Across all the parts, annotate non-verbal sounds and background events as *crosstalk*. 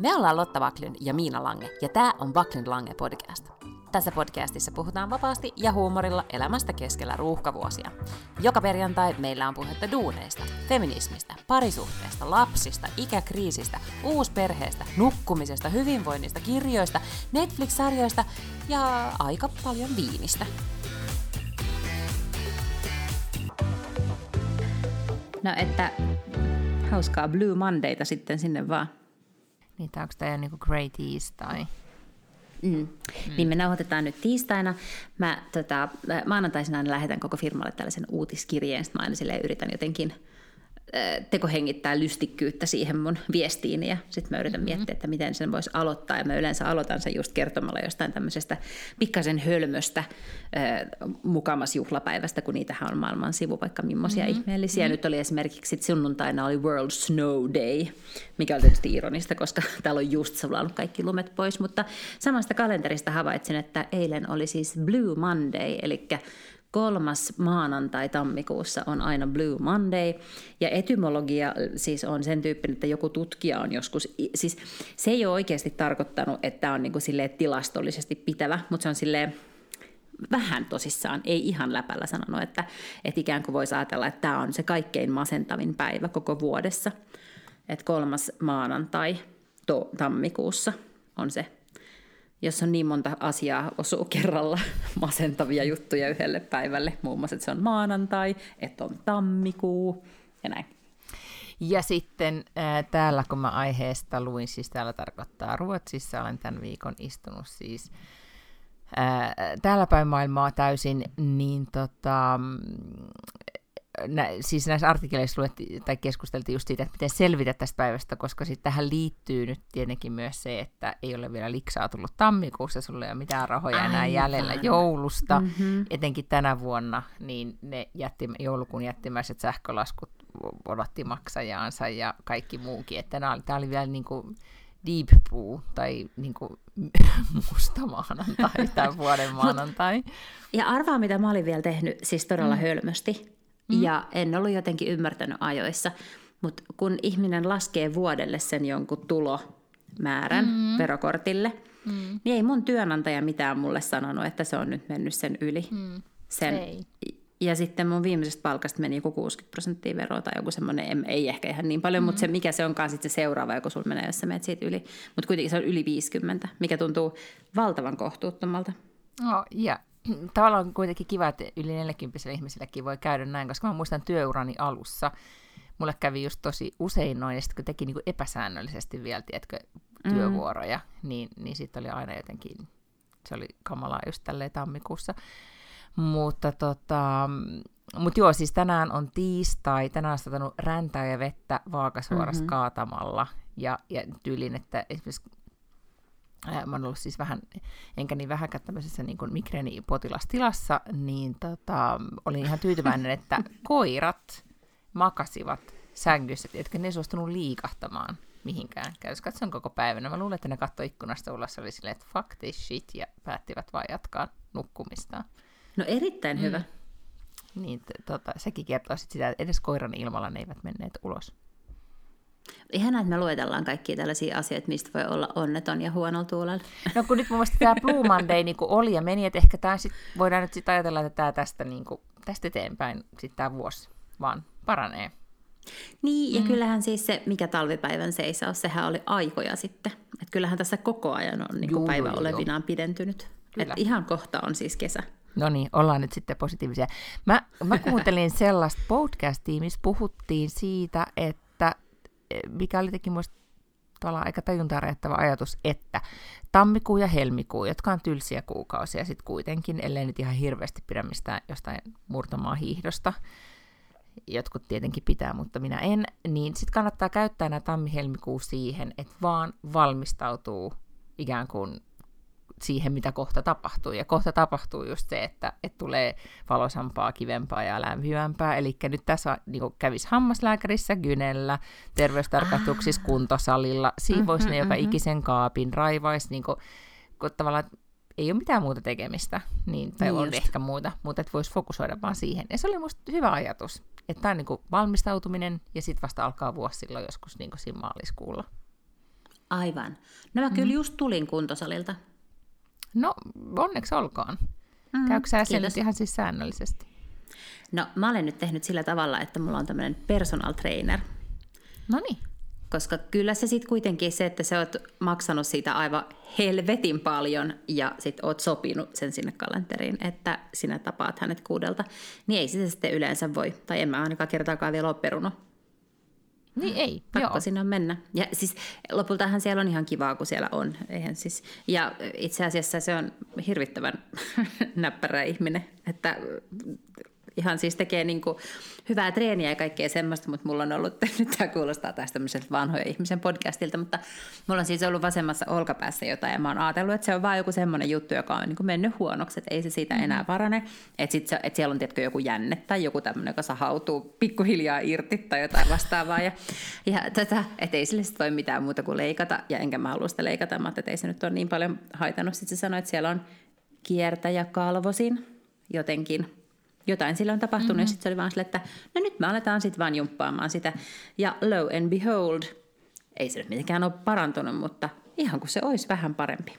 Me ollaan Lotta Vaklin ja Miina Lange, ja tämä on Vaklin Lange podcast. Tässä podcastissa puhutaan vapaasti ja huumorilla elämästä keskellä ruuhkavuosia. Joka perjantai meillä on puhetta duuneista, feminismistä, parisuhteesta, lapsista, ikäkriisistä, uusperheestä, nukkumisesta, hyvinvoinnista, kirjoista, Netflix-sarjoista ja aika paljon viinistä. No että hauskaa Blue Mondayta sitten sinne vaan. Niin, onko tämä niinku Great tai... Mm. Mm. Niin me nauhoitetaan nyt tiistaina. Mä tota, maanantaisena lähetän koko firmalle tällaisen uutiskirjeen, sitten mä aina yritän jotenkin – tekohengittää lystikkyyttä siihen mun viestiin ja sitten mä yritän mm-hmm. miettiä, että miten sen voisi aloittaa ja mä yleensä aloitan sen just kertomalla jostain tämmöisestä pikkasen hölmöstä äh, mukamas juhlapäivästä, kun niitähän on maailman sivu vaikka millaisia mm-hmm. ihmeellisiä. Mm-hmm. Nyt oli esimerkiksi sit sunnuntaina oli World Snow Day, mikä oli tietysti ironista, koska *laughs* täällä on just sulannut kaikki lumet pois, mutta samasta kalenterista havaitsin, että eilen oli siis Blue Monday, eli kolmas maanantai tammikuussa on aina Blue Monday. Ja etymologia siis on sen tyyppinen, että joku tutkija on joskus, siis se ei ole oikeasti tarkoittanut, että tämä on niin kuin tilastollisesti pitävä, mutta se on silleen vähän tosissaan, ei ihan läpällä sanonut, että, että ikään kuin voisi ajatella, että tämä on se kaikkein masentavin päivä koko vuodessa. Että kolmas maanantai to, tammikuussa on se jos on niin monta asiaa osuu kerralla, *laughs* masentavia juttuja yhdelle päivälle, muun muassa, että se on maanantai, että on tammikuu ja näin. Ja sitten äh, täällä, kun mä aiheesta luin, siis täällä tarkoittaa Ruotsissa, olen tämän viikon istunut siis äh, täällä päin maailmaa täysin, niin tota, nä, siis näissä artikkeleissa luettiin, tai keskusteltiin just siitä, että miten selvitä tästä päivästä, koska sitten tähän liittyy nyt tietenkin myös se, että ei ole vielä liksaa tullut tammikuussa, sulla ei ole mitään rahoja Aivan. enää jäljellä joulusta, mm-hmm. etenkin tänä vuonna, niin ne jätti, joulukuun jättimäiset sähkölaskut odotti maksajaansa ja kaikki muukin, että tämä oli, tämä oli vielä niin kuin deep poo tai niin kuin *laughs* musta maanantai, tämän *laughs* vuoden maanantai. Ja arvaa, mitä mä olin vielä tehnyt, siis todella mm. hölmösti. Mm. Ja en ollut jotenkin ymmärtänyt ajoissa. Mutta kun ihminen laskee vuodelle sen jonkun tulomäärän mm. verokortille, mm. niin ei mun työnantaja mitään mulle sanonut, että se on nyt mennyt sen yli. Mm. Sen, ei. Ja sitten mun viimeisestä palkasta meni joku 60 prosenttia veroa tai joku semmoinen, ei ehkä ihan niin paljon, mm. mutta se mikä se onkaan sitten se seuraava, joku sulla menee, jos sä menet siitä yli. Mutta kuitenkin se on yli 50, mikä tuntuu valtavan kohtuuttomalta. No, ja *clears throat* tavallaan on kuitenkin kiva, että yli 40 ihmisilläkin voi käydä näin, koska mä muistan työurani alussa, mulle kävi just tosi usein noin, ja sitten kun teki niin kuin epäsäännöllisesti vielä, tiedätkö, mm. työvuoroja, mm. niin, niin sitten oli aina jotenkin, se oli kamalaa just tälleen tammikuussa. Mutta tota, mut joo, siis tänään on tiistai, tänään on satanut räntää ja vettä vaakasuorassa mm-hmm. kaatamalla, ja, ja tyylin, että esimerkiksi mä oon ollut siis vähän, enkä niin vähäkään tämmöisessä niin kuin migreenipotilastilassa, niin tota, olin ihan tyytyväinen, että *laughs* koirat makasivat sängyssä, että ne suostunut liikahtamaan mihinkään. Käys katson koko päivänä. Mä luulen, että ne katsoi ikkunasta ulos oli silleen, että fuck this shit, ja päättivät vaan jatkaa nukkumistaan. No erittäin mm. hyvä. Niin, tota, sekin kertoo sit sitä, että edes koiran ilmalla ne eivät menneet ulos. Ihanaa, että me luetellaan kaikkia tällaisia asioita, mistä voi olla onneton ja huonolla tuulella. No kun nyt mun mielestä tämä Blue Monday niin oli ja meni, että ehkä tämä sit, voidaan nyt sitten ajatella, että tämä tästä, niin kuin, tästä eteenpäin sitten tämä vuosi vaan paranee. Niin, ja mm. kyllähän siis se, mikä talvipäivän seisoo, sehän oli aikoja sitten. Että kyllähän tässä koko ajan on niin juu, päivä olevinaan pidentynyt. Että ihan kohta on siis kesä. No niin, ollaan nyt sitten positiivisia. Mä, mä kuuntelin *laughs* sellaista podcastia, missä puhuttiin siitä, että mikä oli teki muista aika tajuntaa ajatus, että tammikuu ja helmikuu, jotka on tylsiä kuukausia sitten kuitenkin, ellei nyt ihan hirveästi pidä mistään jostain murtamaa hiihdosta, jotkut tietenkin pitää, mutta minä en, niin sitten kannattaa käyttää nämä tammi-helmikuu siihen, että vaan valmistautuu ikään kuin siihen, mitä kohta tapahtuu. Ja kohta tapahtuu just se, että, että tulee valosampaa, kivempaa ja lämpimämpää. Eli nyt tässä niin kävisi hammaslääkärissä, gynellä, terveystarkastuksissa, ah. kuntosalilla, siivoisi mm-hmm, ne joka mm-hmm. ikisen kaapin, raivaisi, niin kuin, kun tavallaan ei ole mitään muuta tekemistä, niin, tai niin on just. ehkä muuta, mutta että voisi fokusoida vaan siihen. Ja se oli musta hyvä ajatus, että tämä on niin valmistautuminen, ja sitten vasta alkaa vuosi silloin joskus niin siinä maaliskuulla. Aivan. No mä mm. kyllä just tulin kuntosalilta. No, onneksi olkoon. Mm, Käykö sä sen nyt ihan siis säännöllisesti? No, mä olen nyt tehnyt sillä tavalla, että mulla on tämmöinen personal trainer. No niin. Koska kyllä se sitten kuitenkin se, että sä oot maksanut siitä aivan helvetin paljon ja sit oot sopinut sen sinne kalenteriin, että sinä tapaat hänet kuudelta, niin ei sitä sitten yleensä voi, tai en mä ainakaan kertaakaan vielä ole perunut. Niin ei, Pakko joo. sinne on mennä. Ja siis lopultahan siellä on ihan kivaa, kun siellä on. Eihän siis, ja itse asiassa se on hirvittävän *laughs* näppärä ihminen, että ihan siis tekee niin kuin hyvää treeniä ja kaikkea semmoista, mutta mulla on ollut, *laughs* nyt tämä kuulostaa taas tämmöiseltä vanhoja ihmisen podcastilta, mutta mulla on siis ollut vasemmassa olkapäässä jotain ja mä oon ajatellut, että se on vaan joku semmoinen juttu, joka on niin kuin mennyt huonoksi, että ei se siitä enää parane, että, sit se, että siellä on tietkö joku jänne tai joku tämmöinen, joka sahautuu pikkuhiljaa irti tai jotain vastaavaa. Ja, ja tätä, että ei sille voi mitään muuta kuin leikata. Ja enkä mä halua sitä leikata, mutta että ei se nyt ole niin paljon haitannut. Sitten se sanoi, että siellä on kiertäjä kalvosin jotenkin jotain sillä on tapahtunut, mm-hmm. ja sitten se oli vaan sille, että no nyt me aletaan sitten vaan jumppaamaan sitä. Ja lo and behold, ei se nyt mitenkään ole parantunut, mutta ihan kuin se olisi vähän parempi.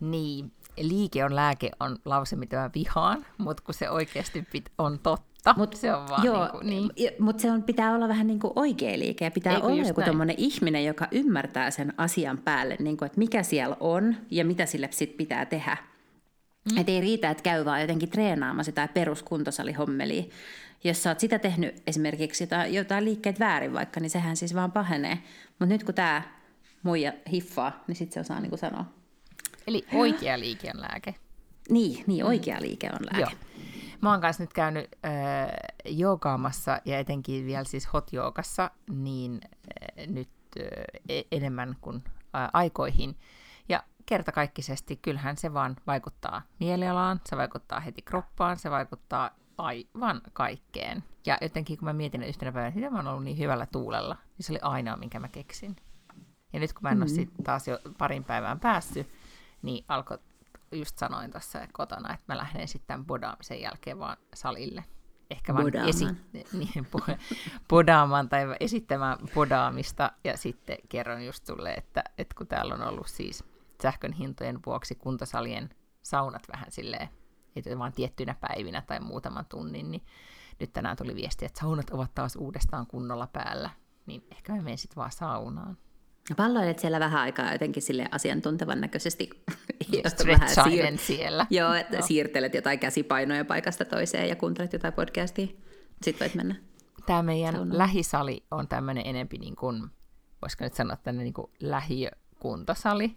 Niin, liike on lääke on lause, mitä mä vihaan, mutta kun se oikeasti pit- on totta, mut, se on vaan joo, niin kuin, niin. Mutta se on, pitää olla vähän niin kuin oikea liike ja pitää Eikö olla joku tommonen ihminen, joka ymmärtää sen asian päälle, niin kuin, että mikä siellä on ja mitä sille sit pitää tehdä. Mm. Että ei riitä, että käy vaan jotenkin treenaamassa tai peruskuntosalihommeliä. Jos sä oot sitä tehnyt esimerkiksi jotain, jotain liikkeet väärin vaikka, niin sehän siis vaan pahenee. Mutta nyt kun tämä muija hiffaa, niin sitten se osaa niin kuin sanoa. Eli oikea liike on lääke. Niin, niin oikea mm. liike on lääke. Joo. Mä oon kanssa nyt käynyt äh, joogaamassa ja etenkin vielä siis hot joogassa, niin äh, nyt äh, enemmän kuin äh, aikoihin – kertakaikkisesti kyllähän se vaan vaikuttaa mielialaan, se vaikuttaa heti kroppaan, se vaikuttaa aivan kaikkeen. Ja jotenkin kun mä mietin yhtenä päivänä, että mä oon ollut niin hyvällä tuulella, niin se oli ainoa, minkä mä keksin. Ja nyt kun mä en mm-hmm. ole sit taas jo parin päivään päässyt, niin alkoi, just sanoin tuossa kotona, että mä lähden sitten tämän bodaamisen jälkeen vaan salille. Ehkä vaan esi- *laughs* niin, bodaamaan tai esittämään bodaamista. Ja sitten kerron just sulle, että, että kun täällä on ollut siis sähkön hintojen vuoksi kuntosalien saunat vähän silleen, että vaan tiettyinä päivinä tai muutaman tunnin, niin nyt tänään tuli viesti, että saunat ovat taas uudestaan kunnolla päällä, niin ehkä mä menen sitten vaan saunaan. Palloilet siellä vähän aikaa jotenkin sille asiantuntevan näköisesti. *laughs* vähän siir- siellä. Joo, että Joo. siirtelet jotain käsipainoja paikasta toiseen ja kuuntelet jotain podcastia. Sitten voit mennä. Tämä meidän saunaan. lähisali on tämmöinen enempi, niin kuin, voisiko nyt sanoa, tämmöinen niin kuin lähiökuntosali.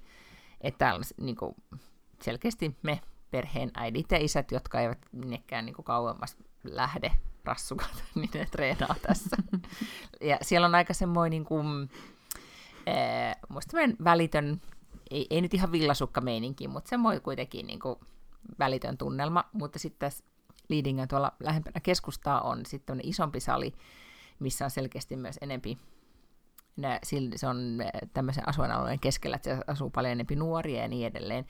Että niin kuin, selkeästi me perheen äidit ja isät, jotka eivät minnekään niin kuin, kauemmas lähde rassukat, niin ne treenaa tässä. *laughs* ja siellä on aika semmoinen niin kuin, ee, välitön, ei, ei nyt ihan villasukka meininki, mutta semmoinen kuitenkin niin kuin, välitön tunnelma. Mutta sitten tässä Liidingen tuolla lähempänä keskustaa on sitten isompi sali, missä on selkeästi myös enempi ne, se on tämmöisen asuinalueen keskellä, että se asuu paljon enemmän nuoria ja niin edelleen.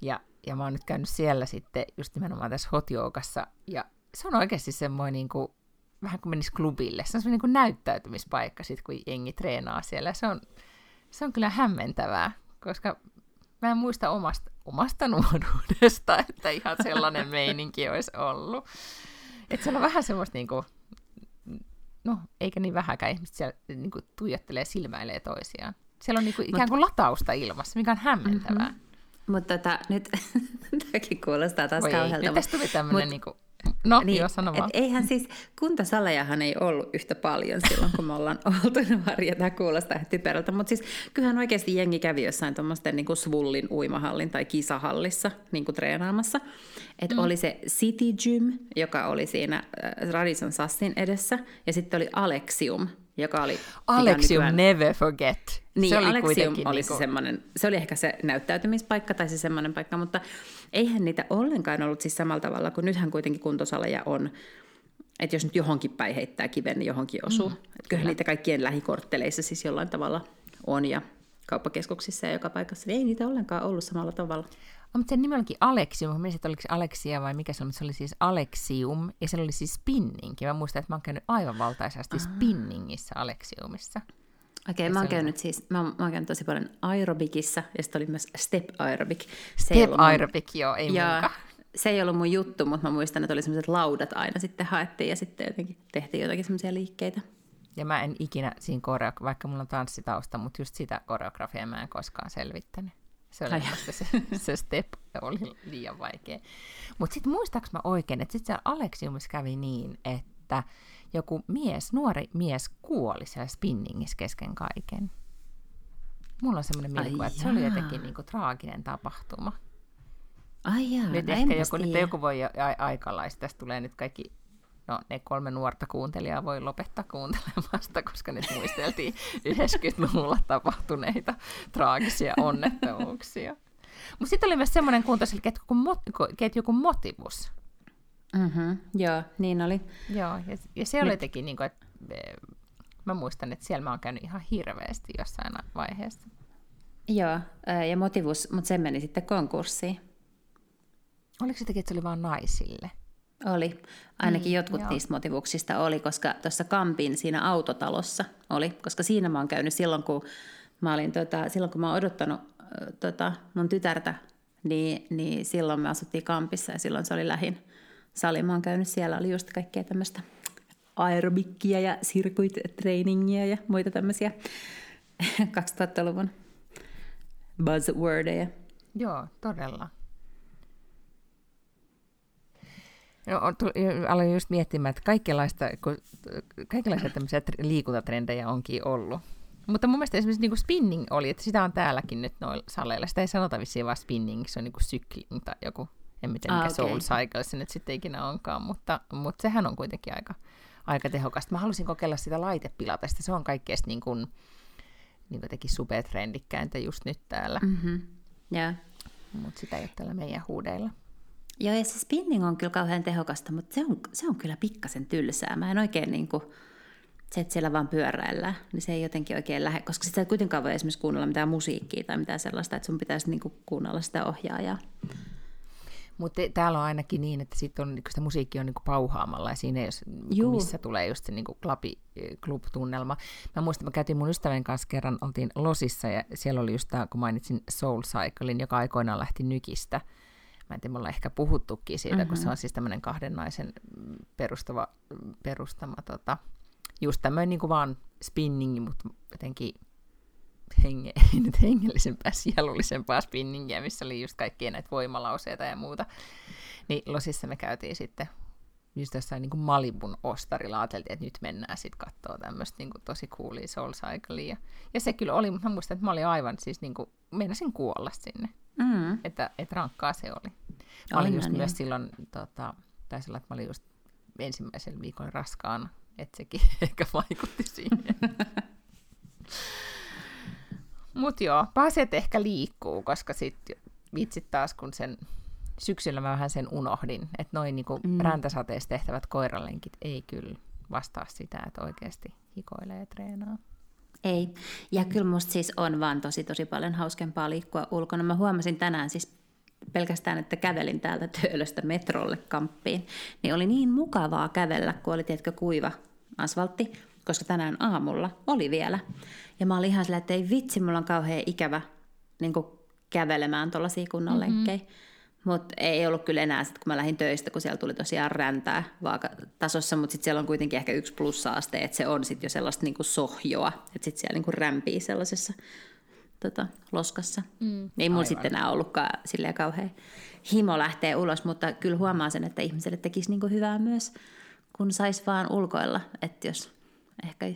Ja, ja mä oon nyt käynyt siellä sitten just nimenomaan tässä hotjoukassa, ja se on oikeasti semmoinen niin kuin, vähän kuin menisi klubille. Se on semmoinen niin kuin näyttäytymispaikka sitten, kun jengi treenaa siellä. Se on, se on kyllä hämmentävää, koska mä en muista omasta, omasta *laughs* nuoruudesta, että ihan sellainen meininki olisi ollut. Että se on vähän semmoista niin kuin, no eikä niin vähäkään ihmiset siellä niin kuin, tuijottelee silmäilee toisiaan. Siellä on niin kuin, ikään kuin latausta ilmassa, mikä on hämmentävää. Mm-hmm. Mutta tota, nyt *laughs* tämäkin kuulostaa taas Voi kauhealta. Nyt tästä tuli tämmöinen Mut, niin kuin, No, niin, joo, sano vaan. eihän siis, kuntasalejahan ei ollut yhtä paljon silloin, kun me ollaan *laughs* oltu nuoria. Tämä kuulostaa ihan typerältä, mutta siis kyllähän oikeasti jengi kävi jossain tuommoisten niin Svullin uimahallin tai kisahallissa niin kuin treenaamassa. Että mm. oli se City Gym, joka oli siinä äh, Radisson Sassin edessä, ja sitten oli Alexium, joka oli... Alexium nykyään... never forget. Niin, se oli Alexium oli niinku... se semmoinen, se oli ehkä se näyttäytymispaikka tai se semmoinen paikka, mutta eihän niitä ollenkaan ollut siis samalla tavalla, kun nythän kuitenkin kuntosaleja on, että jos nyt johonkin päin heittää kiven, niin johonkin osuu. Mm, kyllä. Kyllähän niitä kaikkien lähikortteleissa siis jollain tavalla on ja kauppakeskuksissa ja joka paikassa, niin ei niitä ollenkaan ollut samalla tavalla. Oh, mutta sen nimi olikin Alexium. Mä mietin, että oliko se Alexia vai mikä se oli, mutta se oli siis Alexium, ja se oli siis spinningi. Mä muistan, että mä oon käynyt aivan valtaisesti Aha. spinningissä Alexiumissa. Okei, okay, mä oon käynyt siis, mä mä oon käynyt tosi paljon aerobikissa, ja sitten oli myös step aerobic. Step aerobic, joo, ei ja se ei ollut mun juttu, mutta mä muistan, että oli sellaiset laudat aina sitten haettiin ja sitten jotenkin tehtiin jotakin semmoisia liikkeitä. Ja mä en ikinä siinä koreo, vaikka mulla on tanssitausta, mutta just sitä koreografiaa mä en koskaan selvittänyt. Se oli se, se step oli liian vaikea. Mutta sitten muistaaks mä oikein, että sitten se Aleksiumis kävi niin, että joku mies, nuori mies kuoli siellä spinningissä kesken kaiken. Mulla on semmoinen mielikuva, että se oli jotenkin niinku traaginen tapahtuma. Ai jaa, nyt ehkä joku, nyt joku voi a- aikalaista. Tästä tulee nyt kaikki, no ne kolme nuorta kuuntelijaa voi lopettaa kuuntelemasta, koska nyt muisteltiin 90-luvulla tapahtuneita traagisia onnettomuuksia. Mutta sitten oli myös semmoinen kuuntaisi ketju kuin Motivus. Mm-hmm, joo, niin oli. Joo, ja, ja se oli jotenkin, niin kuin, että eh, mä muistan, että siellä mä oon käynyt ihan hirveästi jossain vaiheessa. Joo, ja Motivus, mutta se meni sitten konkurssiin. Oliko se että se oli vain naisille? Oli. Ainakin mm, jotkut joo. niistä motivuksista oli, koska tuossa Kampin siinä autotalossa oli, koska siinä mä oon käynyt silloin, kun mä olin, tota, silloin kun mä oon odottanut tota, mun tytärtä, niin, niin silloin me asuttiin Kampissa ja silloin se oli lähin sali. Mä oon käynyt siellä, oli just kaikkea tämmöistä aerobikkia ja circuit-trainingia ja muita tämmöisiä *laughs* 2000-luvun buzzwordeja. Joo, todella. No, aloin just miettimään, että kaikenlaista, kaikenlaisia tämmöisiä liikuntatrendejä onkin ollut. Mutta mun mielestä esimerkiksi niin kuin spinning oli, että sitä on täälläkin nyt noilla saleilla. Sitä ei sanota vissiin vaan spinning, se on niin kuin cykling tai joku, en tiedä mikä ah, okay. soul cycle se nyt sitten ikinä onkaan, mutta, mutta sehän on kuitenkin aika, aika tehokasta. Mä halusin kokeilla sitä laitepilatesta, se on kaikkein niin kuin, niin kuin teki supertrendikkäintä just nyt täällä. Mm-hmm. Yeah. Mutta sitä ei ole täällä meidän huudeilla. Joo, ja se spinning on kyllä kauhean tehokasta, mutta se on, se on kyllä pikkasen tylsää. Mä en oikein niin kuin, se, että siellä vaan pyöräillä, niin se ei jotenkin oikein lähde, koska sitä ei kuitenkaan voi esimerkiksi kuunnella mitään musiikkia tai mitään sellaista, että sun pitäisi niin kuin kuunnella sitä ohjaajaa. Mutta täällä on ainakin niin, että sit on, sitä musiikki on niinku pauhaamalla ja siinä ei ole, missä tulee just se niinku klabi, club-tunnelma. Mä muistan, mä käytiin mun ystävän kanssa kerran, oltiin Losissa ja siellä oli just tämä, kun mainitsin Soul Cyclein, joka aikoinaan lähti Nykistä – mä en tiedä, me ollaan ehkä puhuttukin siitä, mm-hmm. kun se mhm. on siis tämmöinen kahden naisen perustava, perustama, tota, just tämmöinen niin kuin vaan spinningi, mutta jotenkin henge, *laughs* nyt hengellisempää, sielullisempaa spinningiä, missä oli just kaikkia näitä voimalauseita ja muuta. Niin Losissa me käytiin sitten just jossain niin kuin Malibun ostarilla, ajateltiin, että nyt mennään sitten katsoa tämmöistä niin kuin tosi coolia Soul Cyclea. Ja, ja se kyllä oli, mutta mä muistan, että mä olin aivan siis niin kuin, meinasin kuolla sinne. Mm. Että, että rankkaa se oli. Mä olin just myös silloin, tota, taisi olla, että mä olin just ensimmäisen viikon raskaana, että sekin *laughs* ehkä vaikutti siihen. Mut joo, pääset ehkä liikkuu, koska sit vitsit taas, kun sen syksyllä mä vähän sen unohdin, että noin niinku mm. räntäsateessa tehtävät koiralenkit ei kyllä vastaa sitä, että oikeasti hikoilee ja treenaa. Ei. Ja kyllä musta siis on vaan tosi tosi paljon hauskempaa liikkua ulkona. Mä huomasin tänään siis pelkästään, että kävelin täältä Töölöstä metrolle kamppiin, niin oli niin mukavaa kävellä, kun oli tietkö kuiva asfaltti, koska tänään aamulla oli vielä. Ja mä olin ihan silleen, että ei vitsi, mulla on kauhean ikävä niin kävelemään tuollaisia kunnon mm-hmm. lenkkejä. Mutta ei ollut kyllä enää sit, kun mä lähdin töistä, kun siellä tuli tosiaan räntää vaakatasossa, mutta sitten siellä on kuitenkin ehkä yksi plussa-aste, että se on sitten jo sellaista niinku sohjoa, että sitten siellä niinku rämpii sellaisessa tota, loskassa. Mm, ei mulla sitten enää ollutkaan silleen kauhean himo lähtee ulos, mutta kyllä huomaa sen, että ihmiselle tekisi niinku hyvää myös, kun sais vaan ulkoilla, että jos ehkä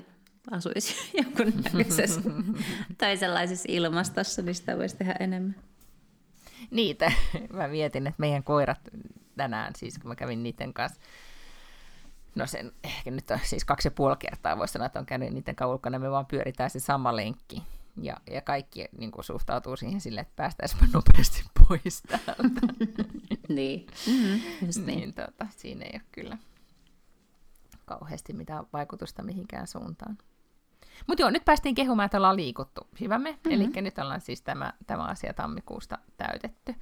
asuisi *laughs* jonkun näköisessä *laughs* tai sellaisessa ilmastossa, niin sitä voisi tehdä enemmän niitä. *laughs* Mä mietin, että meidän koirat tänään, siis kun mä kävin niiden kanssa, no sen ehkä nyt on siis kaksi ja puoli kertaa, voisi sanoa, että on käynyt niiden kanssa ulkona, me vaan pyöritään se sama lenkki. Ja, ja kaikki niin kuin, suhtautuu siihen silleen, että päästäisiin nopeasti *laughs* pois täältä. *laughs* niin. Mm-hmm. Just niin. niin tota, siinä ei ole kyllä kauheasti mitään vaikutusta mihinkään suuntaan. Mutta joo, nyt päästiin kehumaan, että ollaan liikuttu hyvämme. Mm-hmm. Eli nyt ollaan siis tämä, tämä asia tammikuusta täytetty.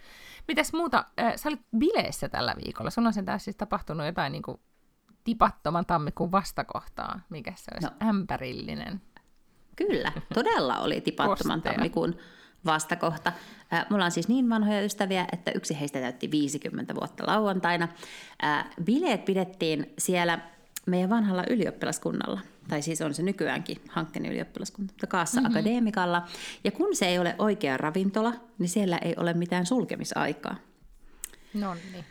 Mitäs muuta? Sä olit bileissä tällä viikolla. Sulla on sen taas siis tapahtunut jotain niin kuin tipattoman tammikuun vastakohtaa. Mikä se olisi? No. Ämpärillinen. Kyllä, todella oli tipattoman tammikuun vastakohta. Ää, Mulla on siis niin vanhoja ystäviä, että yksi heistä täytti 50 vuotta lauantaina. Ää, Bileet pidettiin siellä meidän vanhalla ylioppilaskunnalla, tai siis on se nykyäänkin hankkeen ylioppilaskunta, mutta Kaassa mm-hmm. Akademikalla. Ja kun se ei ole oikea ravintola, niin siellä ei ole mitään sulkemisaikaa. No niin. Niin.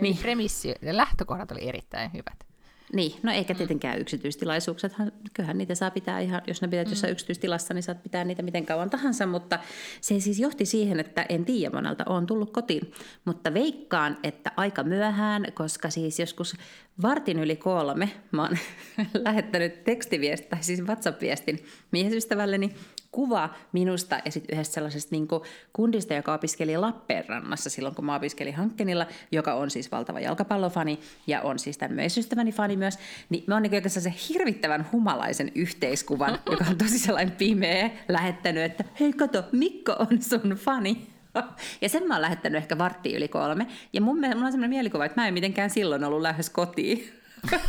Niin. Premissi, ja lähtökohdat oli erittäin hyvät. Niin, no eikä tietenkään yksityistilaisuuksethan, kyllähän niitä saa pitää ihan, jos ne pidät jossain yksityistilassa, niin saat pitää niitä miten kauan tahansa, mutta se siis johti siihen, että en tiedä monelta on tullut kotiin, mutta veikkaan, että aika myöhään, koska siis joskus vartin yli kolme mä oon *laughs* lähettänyt tekstiviestin, tai siis WhatsApp-viestin miesystävälleni, kuva minusta ja sitten yhdestä sellaisesta niin kundista, joka opiskeli Lappeenrannassa silloin, kun mä opiskelin Hankkenilla, joka on siis valtava jalkapallofani ja on siis tämän miesystäväni fani myös, niin mä oon niin se hirvittävän humalaisen yhteiskuvan, *laughs* joka on tosi sellainen pimeä, lähettänyt, että hei kato, Mikko on sun fani. *laughs* Ja sen mä oon lähettänyt ehkä varttiin yli kolme. Ja mun, mielestä- mulla on sellainen mielikuva, että mä en mitenkään silloin ollut lähes kotiin. *laughs*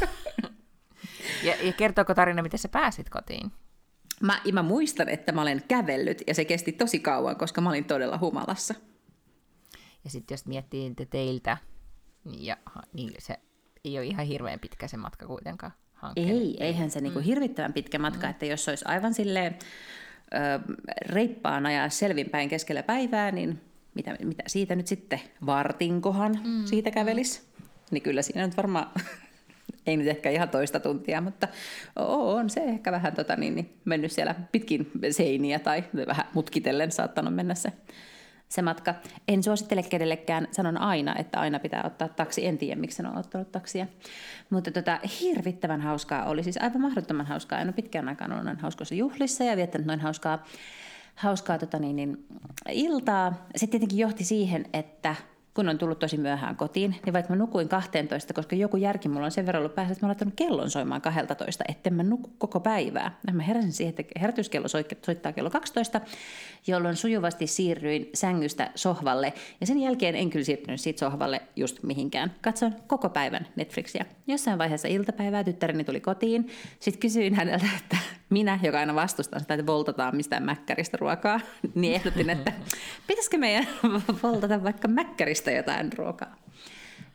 Ja, ja kertooko tarina, miten sä pääsit kotiin? Mä, ja mä muistan, että mä olen kävellyt ja se kesti tosi kauan, koska mä olin todella humalassa. Ja sitten jos miettii te teiltä, niin, ja, niin se ei ole ihan hirveän pitkä se matka kuitenkaan. hankkeen. Ei, eihän se niinku hirvittävän pitkä matka, että jos olisi aivan silleen ö, reippaana ja selvinpäin keskellä päivää, niin mitä, mitä siitä nyt sitten, vartinkohan mm. siitä kävelisi, niin kyllä siinä nyt varmaan, ei nyt ehkä ihan toista tuntia, mutta on se ehkä vähän tota, niin, niin, mennyt siellä pitkin seiniä tai vähän mutkitellen saattanut mennä se, se matka. En suosittele kenellekään, sanon aina, että aina pitää ottaa taksi. En tiedä, miksi en ole ottanut taksia. Mutta tota, hirvittävän hauskaa oli, siis aivan mahdottoman hauskaa. En ole pitkään aikaan ollut noin hauskoissa juhlissa ja viettänyt noin hauskaa, hauskaa tota niin, niin, iltaa. Se tietenkin johti siihen, että kun on tullut tosi myöhään kotiin, niin vaikka mä nukuin 12, koska joku järki mulla on sen verran ollut päässä, että mä oon laittanut kellon soimaan 12, etten mä nuku koko päivää. Ja Mä heräsin siihen, että herätyskello soittaa kello 12, jolloin sujuvasti siirryin sängystä sohvalle. Ja sen jälkeen en kyllä siirtynyt siitä sohvalle just mihinkään. Katsoin koko päivän Netflixiä. Jossain vaiheessa iltapäivää tyttäreni tuli kotiin. Sitten kysyin häneltä, että minä, joka aina vastustan sitä, että voltataan mistään mäkkäristä ruokaa, *laughs* niin ehdotin, että pitäisikö meidän *laughs* voltata vaikka mäkkäristä jotain ruokaa.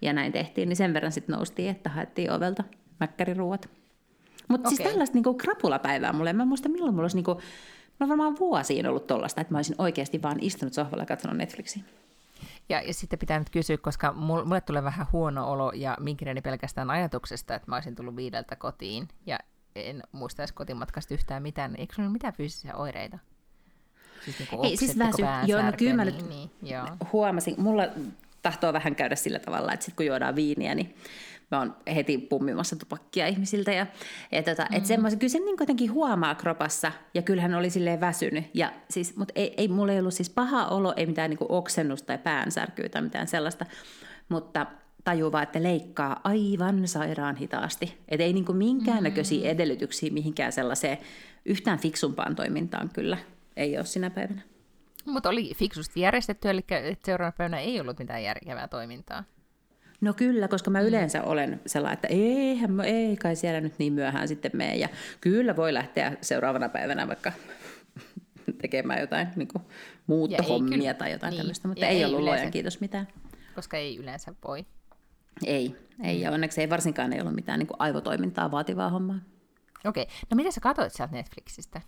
Ja näin tehtiin, niin sen verran sitten noustiin, että haettiin ovelta mäkkäriruuat. Mutta siis Okei. tällaista niinku krapulapäivää mulle, mä en muista milloin mulla olisi niinku, mulla on varmaan vuosiin ollut tollasta, että mä olisin oikeasti vaan istunut sohvalla ja katsonut Netflixiä. Ja, ja sitten pitää nyt kysyä, koska mul- mulle tulee vähän huono olo ja minkineeni pelkästään ajatuksesta, että mä olisin tullut viideltä kotiin ja en muistaisi kotimatkasta yhtään mitään. Eikö sinulla mitään fyysisiä oireita? Siis niinku Ei, siis väsy- joo, no kyllä mä niin, nyt- niin, joo. huomasin, mulla tahtoo vähän käydä sillä tavalla, että sit kun juodaan viiniä, niin mä oon heti pummimassa tupakkia ihmisiltä. Ja, ja tota, mm. et semmoisen, kyllä sen niin kuitenkin huomaa kropassa, ja kyllähän oli silleen väsynyt. Ja siis, mutta ei, ei, mulla ei ollut siis paha olo, ei mitään niin oksennusta tai päänsärkyä tai mitään sellaista, mutta tajuu vaan, että leikkaa aivan sairaan hitaasti. Et ei niin minkäännäköisiä edellytyksiä mihinkään sellaiseen yhtään fiksumpaan toimintaan kyllä ei ole sinä päivänä. Mutta oli fiksusti järjestetty, eli seuraavana päivänä ei ollut mitään järkevää toimintaa. No kyllä, koska mä yleensä olen sellainen, että eihän, ei kai siellä nyt niin myöhään sitten mene. Ja kyllä voi lähteä seuraavana päivänä vaikka *laughs* tekemään jotain niin kuin muuttohommia kyllä- tai jotain niin, tämmöistä, mutta ei, ei ollut yleensä. luojan kiitos mitään. Koska ei yleensä voi. Ei, ei ja onneksi ei varsinkaan ei ollut mitään niin kuin aivotoimintaa vaativaa hommaa. Okei, no mitä sä katsoit sieltä Netflixistä?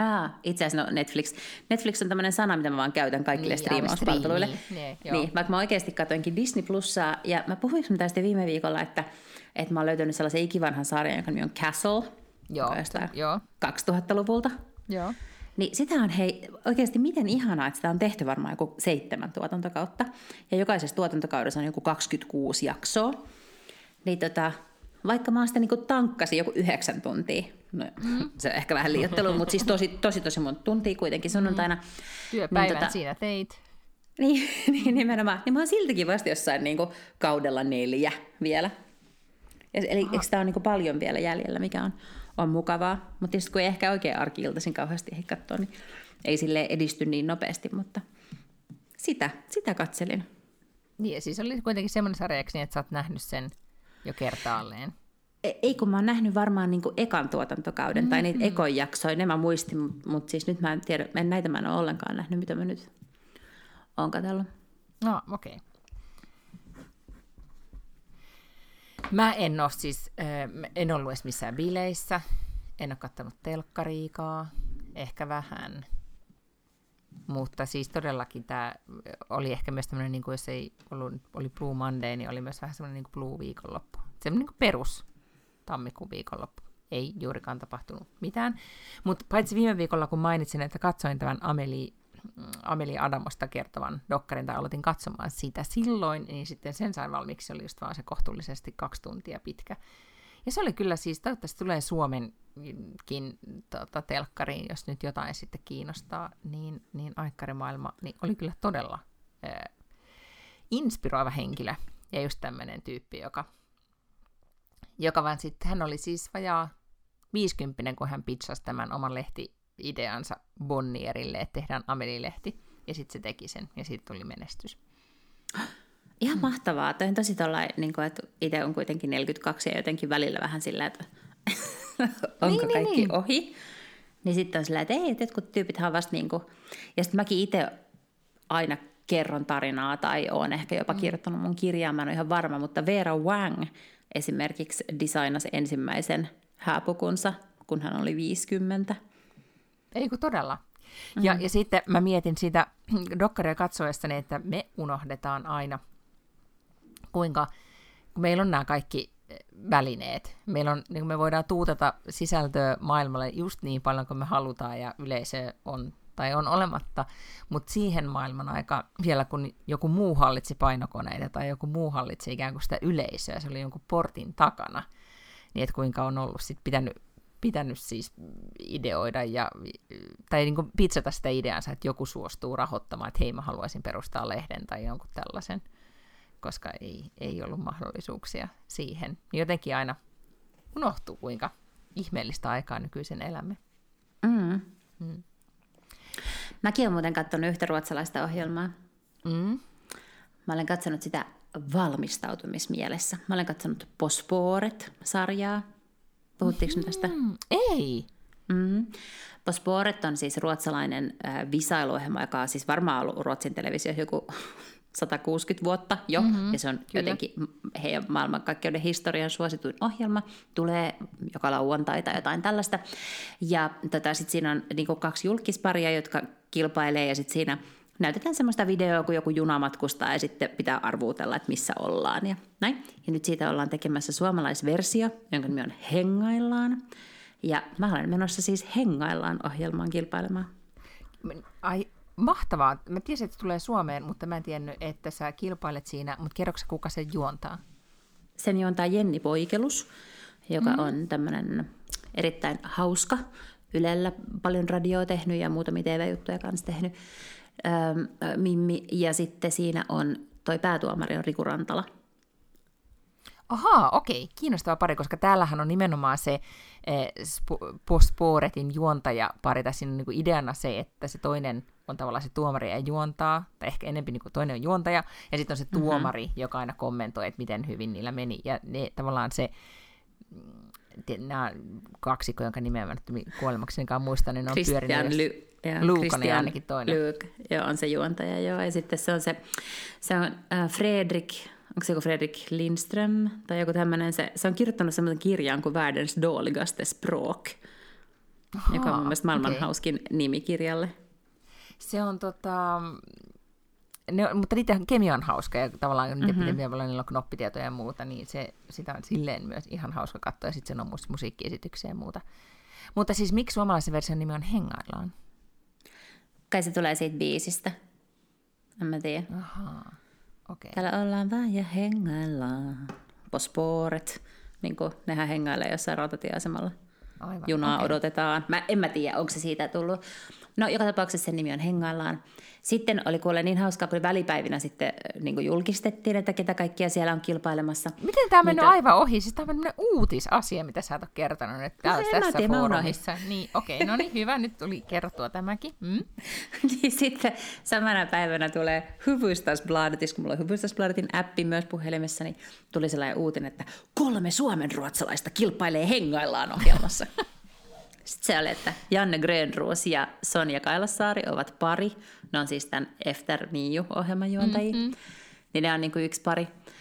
Ah, itse asiassa no Netflix. Netflix on tämmöinen sana, mitä mä vaan käytän kaikille Niin, striimauspalveluille. niin, niin, vaikka mä oikeasti katsoinkin Disney Plussaa, ja mä puhuinko mä tästä viime viikolla, että, että mä oon löytänyt sellaisen ikivanhan sarjan, joka nimi on Castle, Joo, joo. 2000-luvulta. Joo. Niin sitä on hei, oikeasti miten ihanaa, että sitä on tehty varmaan joku seitsemän tuotantokautta. Ja jokaisessa tuotantokaudessa on joku 26 jaksoa. Niin tota, vaikka mä oon sitä niinku tankkasin joku yhdeksän tuntia, no, mm. se on ehkä vähän liiottelu, mutta siis tosi, tosi, tosi monta tuntia kuitenkin sunnuntaina. Työpäivän Niin, tota- siinä teit. Niin, *laughs* niin nimenomaan. Niin mä oon siltikin vasta jossain niinku kaudella neljä vielä. Ja, eli eikö tämä on niinku paljon vielä jäljellä, mikä on, on mukavaa. Mutta tietysti kun ei ehkä oikein arki-iltaisin kauheasti ehdi katsoa, niin ei sille edisty niin nopeasti, mutta sitä, sitä katselin. Niin, ja siis oli kuitenkin semmoinen sarja, niin, että sä oot nähnyt sen jo kertaalleen. E- ei kun mä oon nähnyt varmaan niin ekan tuotantokauden mm-hmm. tai niitä ekon jaksoja, ne mä muistin, mutta mut siis nyt mä en tiedä, en näitä mä en ole ollenkaan nähnyt, mitä mä nyt oon katsellut. No, okei. Okay. Mä en ole siis, en ollut edes missään bileissä, en ole kattanut telkkariikaa, ehkä vähän. Mutta siis todellakin tämä oli ehkä myös tämmöinen, niin kuin jos ei ollut, oli Blue Monday, niin oli myös vähän semmoinen niin kuin Blue viikonloppu. Semmoinen niin perus tammikuun viikonloppu. Ei juurikaan tapahtunut mitään. Mutta paitsi viime viikolla, kun mainitsin, että katsoin tämän Ameli, Ameli Adamosta kertovan dokkarin, tai aloitin katsomaan sitä silloin, niin sitten sen sain valmiiksi, se oli just vaan se kohtuullisesti kaksi tuntia pitkä. Ja se oli kyllä siis, toivottavasti tulee Suomenkin tota, telkkariin, jos nyt jotain sitten kiinnostaa, niin, niin Aikkarimaailma niin oli kyllä todella äh, inspiroiva henkilö. Ja just tämmöinen tyyppi, joka, joka vaan sitten, hän oli siis vajaa 50, kun hän pitchasi tämän oman lehti-ideansa Bonnierille, että tehdään Ameli-lehti. Ja sitten se teki sen, ja siitä tuli menestys. Ihan mm. mahtavaa. Toi on tosi tolla, niin kuin, että itse on kuitenkin 42 ja jotenkin välillä vähän sillä, että *laughs* onko niin, niin, kaikki niin. ohi. Niin sitten on sillä, että ei, että jotkut tyypit on vasta niin kuin... Ja sitten mäkin itse aina kerron tarinaa tai olen ehkä jopa mm. kirjoittanut mun kirjaa, mä en ole ihan varma, mutta Vera Wang esimerkiksi designasi ensimmäisen hääpukunsa, kun hän oli 50. Ei kun todella. Ja, mm. ja sitten mä mietin sitä *clears throat* dokkaria katsoessani, että me unohdetaan aina – kuinka kun meillä on nämä kaikki eh, välineet. Meillä on, niin me voidaan tuutata sisältöä maailmalle just niin paljon kuin me halutaan ja yleisö on tai on olematta, mutta siihen maailman aika, vielä kun joku muu hallitsi painokoneita tai joku muu hallitsi ikään kuin sitä yleisöä, se oli jonkun portin takana, niin että kuinka on ollut sit pitänyt, pitänyt siis ideoida ja, tai niin kuin pitsata sitä ideansa, että joku suostuu rahoittamaan, että hei mä haluaisin perustaa lehden tai jonkun tällaisen koska ei, ei ollut mahdollisuuksia siihen. Jotenkin aina unohtuu, kuinka ihmeellistä aikaa nykyisen elämme. Mm. Mm. Mäkin olen muuten katsonut yhtä ruotsalaista ohjelmaa. Mm. Mä olen katsonut sitä valmistautumismielessä. Mä olen katsonut Posporet-sarjaa. Puhuttiinko mm. tästä? Ei. Mm. Posporet on siis ruotsalainen äh, visailuohjelma, joka on siis varmaan ollut Ruotsin televisio joku 160 vuotta jo, mm-hmm, ja se on kyllä. jotenkin heidän maailmankaikkeuden historian suosituin ohjelma, tulee joka lauantai tai jotain tällaista. Ja tota, sitten siinä on niin kaksi julkisparia, jotka kilpailee, ja sitten siinä näytetään semmoista videoa, kun joku juna matkustaa, ja sitten pitää arvuutella, että missä ollaan, ja näin. Ja nyt siitä ollaan tekemässä suomalaisversio, jonka nimi on Hengaillaan. Ja mä olen menossa siis Hengaillaan ohjelmaan kilpailemaan. Ai, mahtavaa. Mä tiesin, että se tulee Suomeen, mutta mä en tiennyt, että sä kilpailet siinä. Mutta kerroksä, kuka sen juontaa? Sen juontaa Jenni Poikelus, joka mm. on tämmöinen erittäin hauska. Ylellä paljon radioa tehnyt ja muutamia TV-juttuja kanssa tehnyt. Öö, Mimmi. Ja sitten siinä on toi päätuomari on Riku Rantala. Ahaa, okei, kiinnostava pari, koska täällähän on nimenomaan se eh, Sporetin juontaja pari, tai siinä on niin ideana se, että se toinen on tavallaan se tuomari ja juontaa, tai ehkä enemmän niin kuin toinen on juontaja, ja sitten on se mhm. tuomari, mm-hmm. joka aina kommentoi, että miten hyvin niillä meni, ja ne, tavallaan se, mm, nämä kaksikko, jonka nimeä mä nyt kuolemaksenikaan muistan, niin ne on Christian pyörinyt Ly- Luukonen ainakin toinen. Luke, joo, on se juontaja, joo, ja sitten se on se, se on äh, Fredrik, onko se joku Fredrik Lindström tai joku tämmöinen, se, se on kirjoittanut semmoisen kirjan kuin Världens dåligaste språk, Aha, joka on mun mielestä maailman okay. hauskin nimi kirjalle. Se on tota, ne, mutta niiden kemia on hauska ja tavallaan niiden mm-hmm. pitää olla, niillä on knoppitietoja ja muuta, niin se, sitä on silleen myös ihan hauska katsoa ja sitten se on musiikkiesityksiä ja muuta. Mutta siis miksi suomalaisen version nimi on Hengaillaan? Kai se tulee siitä biisistä. En mä tiedä. Ahaa. Okay. Täällä ollaan vaan ja hengaillaan. Posporet. Niin kuin nehän hengailee jossain rautatieasemalla. Aivan. junaa okay. odotetaan. Mä, en mä tiedä, onko se siitä tullut. No joka tapauksessa sen nimi on Hengaillaan. Sitten oli kuule niin hauskaa, kun välipäivinä sitten äh, niin kuin julkistettiin, että ketä kaikkia siellä on kilpailemassa. Miten tämä on mennyt Niitä... aivan ohi? Siis tämä on uutisasia, mitä sä et ole kertonut nyt no, tässä tiedä, foorumissa. Niin, okei, okay, no niin, hyvä, nyt tuli kerrottua tämäkin. Mm. *laughs* niin sitten samana päivänä tulee Hufvudstadsbladetis, kun mulla on Hufvudstadsbladetin appi myös puhelimessa, niin tuli sellainen uutinen, että kolme suomenruotsalaista kilpailee hengaillaan ohjelmassa. *laughs* Sitten se oli, että Janne Grönroos ja Sonja Kailassaari ovat pari. Ne on siis tämän Efter Miu-ohjelman juontajia. Mm-hmm. Niin ne on niin kuin yksi pari. Ja,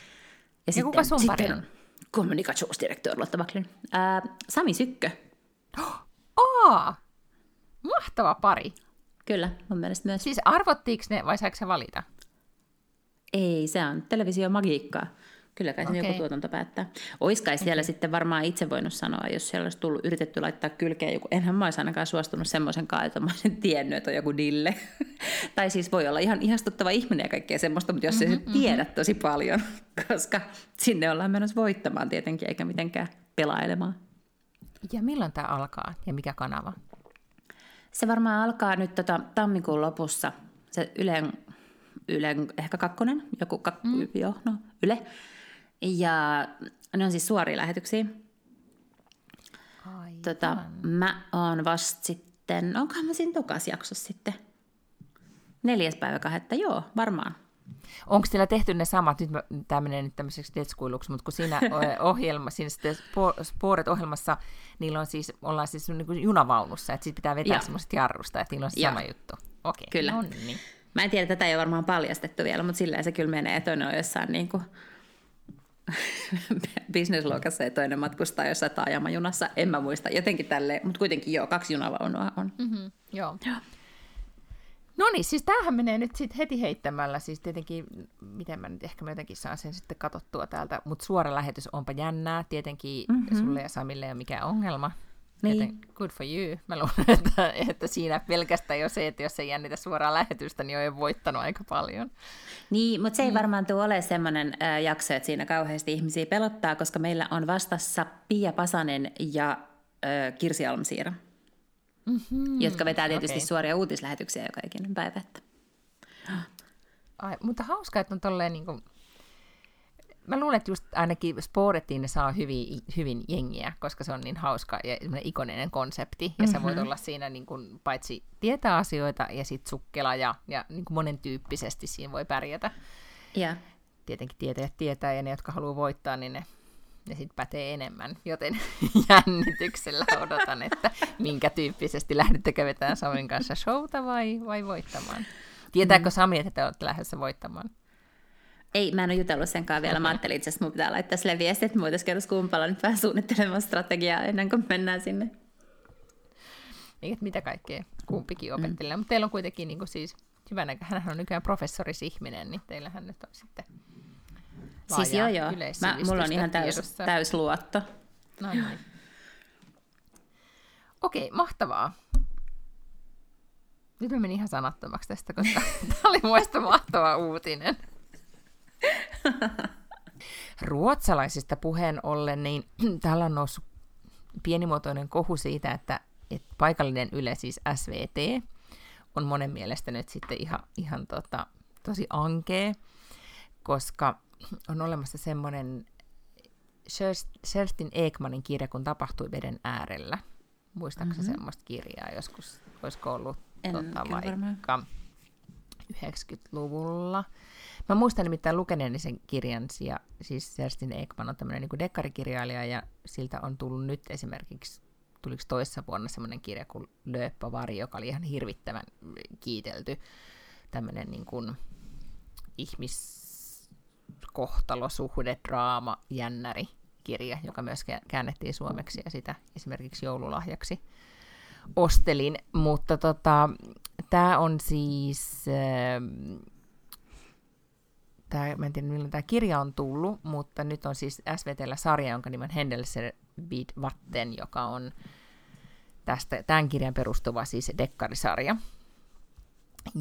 ja sitten, kuka sun pari on? Kommunikationsdirektör Lotta Backlund. Ää, Sami Sykkö. Oh, mahtava pari. Kyllä, mun mielestä myös. Siis arvottiinko ne vai saiko se valita? Ei, se on televisiomagiikkaa. Kyllä kai okay. joku tuotanto päättää. Ois kai siellä okay. sitten varmaan itse voinut sanoa, jos siellä olisi tullut, yritetty laittaa kylkeen joku, enhän mä olisi ainakaan suostunut semmoisen kanssa, että mä olisin tiennyt, että on joku dille. *laughs* tai siis voi olla ihan ihastuttava ihminen ja kaikkea semmoista, mutta jos mm-hmm, ei se mm-hmm. tiedä tosi paljon, *laughs* koska sinne ollaan menossa voittamaan tietenkin, eikä mitenkään pelailemaan. Ja milloin tämä alkaa ja mikä kanava? Se varmaan alkaa nyt tota, tammikuun lopussa. Se Ylen, Ylen ehkä kakkonen, joku kak, mm. joo, no, Yle. Ja ne on siis suoria lähetyksiä. Tota, mä oon vasta sitten, onkohan mä siinä tokas jaksossa sitten? Neljäs päivä kahdetta, joo, varmaan. Onko teillä tehty ne samat, nyt tämä menee nyt tämmöiseksi tetskuiluksi, mutta kun siinä *laughs* ohjelma, siinä sitten Sporet-ohjelmassa, niillä on siis, ollaan siis niin kuin junavaunussa, että sitten pitää vetää semmoiset jarrusta, että niillä on sama juttu. Okei, kyllä. No niin. Mä en tiedä, tätä ei ole varmaan paljastettu vielä, mutta sillä se kyllä menee, että on jossain niin kuin *laughs* bisnesluokassa ja toinen matkustaa jossain taajamajunassa. En mä muista, jotenkin tälleen, mutta kuitenkin joo, kaksi junavaunua on. Mm-hmm, joo. No niin, siis tämähän menee nyt sitten heti heittämällä, siis tietenkin, miten mä nyt ehkä mä jotenkin saan sen sitten katsottua täältä, mutta suora lähetys onpa jännää, tietenkin mm-hmm. sulle ja Samille ei ole mikään ongelma. Niin. Joten good for you. Mä luulen, *laughs* että, että siinä pelkästään jo se, että jos ei jännitä suoraa lähetystä, niin on jo voittanut aika paljon. Niin, mutta se ei mm. varmaan tule ole semmoinen äh, jakso, että siinä kauheasti ihmisiä pelottaa, koska meillä on vastassa Pia Pasanen ja äh, Kirsi Almsiira, mm-hmm. jotka vetää tietysti okay. suoria uutislähetyksiä joka ikinen päivä. Että. Ai, mutta hauskaa, että on tolleen niin kuin mä luulen, että just ainakin Sporettiin ne saa hyvin, hyvin jengiä, koska se on niin hauska ja ikoninen konsepti. Ja mm-hmm. sä voit mhm. olla siinä niin kuin, paitsi tietää asioita ja sit sukkela ja, ja niin kuin monen tyyppisesti siinä voi pärjätä. Yeah. Tietenkin tietäjät tietää ja ne, jotka haluaa voittaa, niin ne, ne sitten pätee enemmän. Joten *laughs* jännityksellä odotan, että minkä tyyppisesti lähdette vetään Samin kanssa showta vai, vai voittamaan. Tietääkö mm. Sami, että te olette lähdössä voittamaan? Ei, mä en ole jutellut senkaan vielä. Okay. Mä ajattelin itse asiassa, mun pitää laittaa sille viesti, että me voitaisiin käydä kumpalla nyt vähän suunnittelemaan strategiaa ennen kuin mennään sinne. Niin, että mitä kaikkea kumpikin opettelee. Mm. Mutta teillä on kuitenkin niin kuin siis, hyvänä, hän on nykyään professorisihminen, niin teillähän nyt on sitten Siis joo joo, mä, mulla on ihan täys, täys luotto. No niin. Okei, mahtavaa. Nyt mä menin ihan sanattomaksi tästä, koska tämä oli muista mahtava uutinen. Ruotsalaisista puheen ollen, niin *clears throat* täällä on noussut pienimuotoinen kohu siitä, että, että paikallinen Yle, siis SVT, on monen mielestä nyt sitten ihan, ihan tota, tosi ankee, koska on olemassa semmoinen Sherstin Ekmanin kirja, kun tapahtui veden äärellä. Muistaakseni mm-hmm. semmoista kirjaa joskus, olisiko ollut en, tota, vaikka 90-luvulla. Mä muistan nimittäin lukeneeni sen kirjan, ja siis Kerstin Ekman on tämmöinen niin dekkarikirjailija, ja siltä on tullut nyt esimerkiksi, tuliko toissa vuonna semmoinen kirja kuin Lööppävari, joka oli ihan hirvittävän kiitelty, tämmöinen niin kuin ihmiskohtalo, suhde, draama, jännäri kirja, joka myös käännettiin suomeksi ja sitä esimerkiksi joululahjaksi ostelin, mutta tota, tämä on siis äh, tämä, mä en tiedä milloin tämä kirja on tullut, mutta nyt on siis SVTllä sarja, jonka nimi on Hendelser vid Vatten, joka on tästä, tämän kirjan perustuva siis dekkarisarja.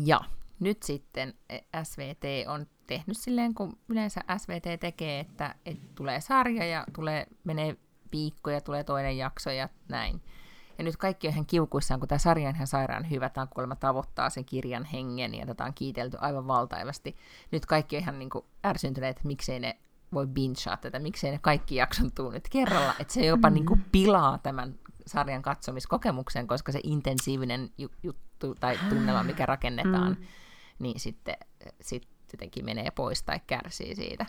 Ja nyt sitten SVT on tehnyt silleen, kun yleensä SVT tekee, että, että tulee sarja ja tulee, menee viikkoja tulee toinen jakso ja näin. Ja nyt kaikki on ihan kiukuissaan, kun tämä sarja on ihan sairaan hyvä. Tämä kuulemma tavoittaa sen kirjan hengen ja tätä on kiitelty aivan valtaivasti. Nyt kaikki on ihan niin kuin ärsyntyneet, että miksei ne voi binchaa tätä, miksei ne kaikki jakson tuu nyt kerralla. Että se jopa mm. niin kuin pilaa tämän sarjan katsomiskokemuksen, koska se intensiivinen juttu tai tunnelma, mikä rakennetaan, mm. niin sitten sit jotenkin menee pois tai kärsii siitä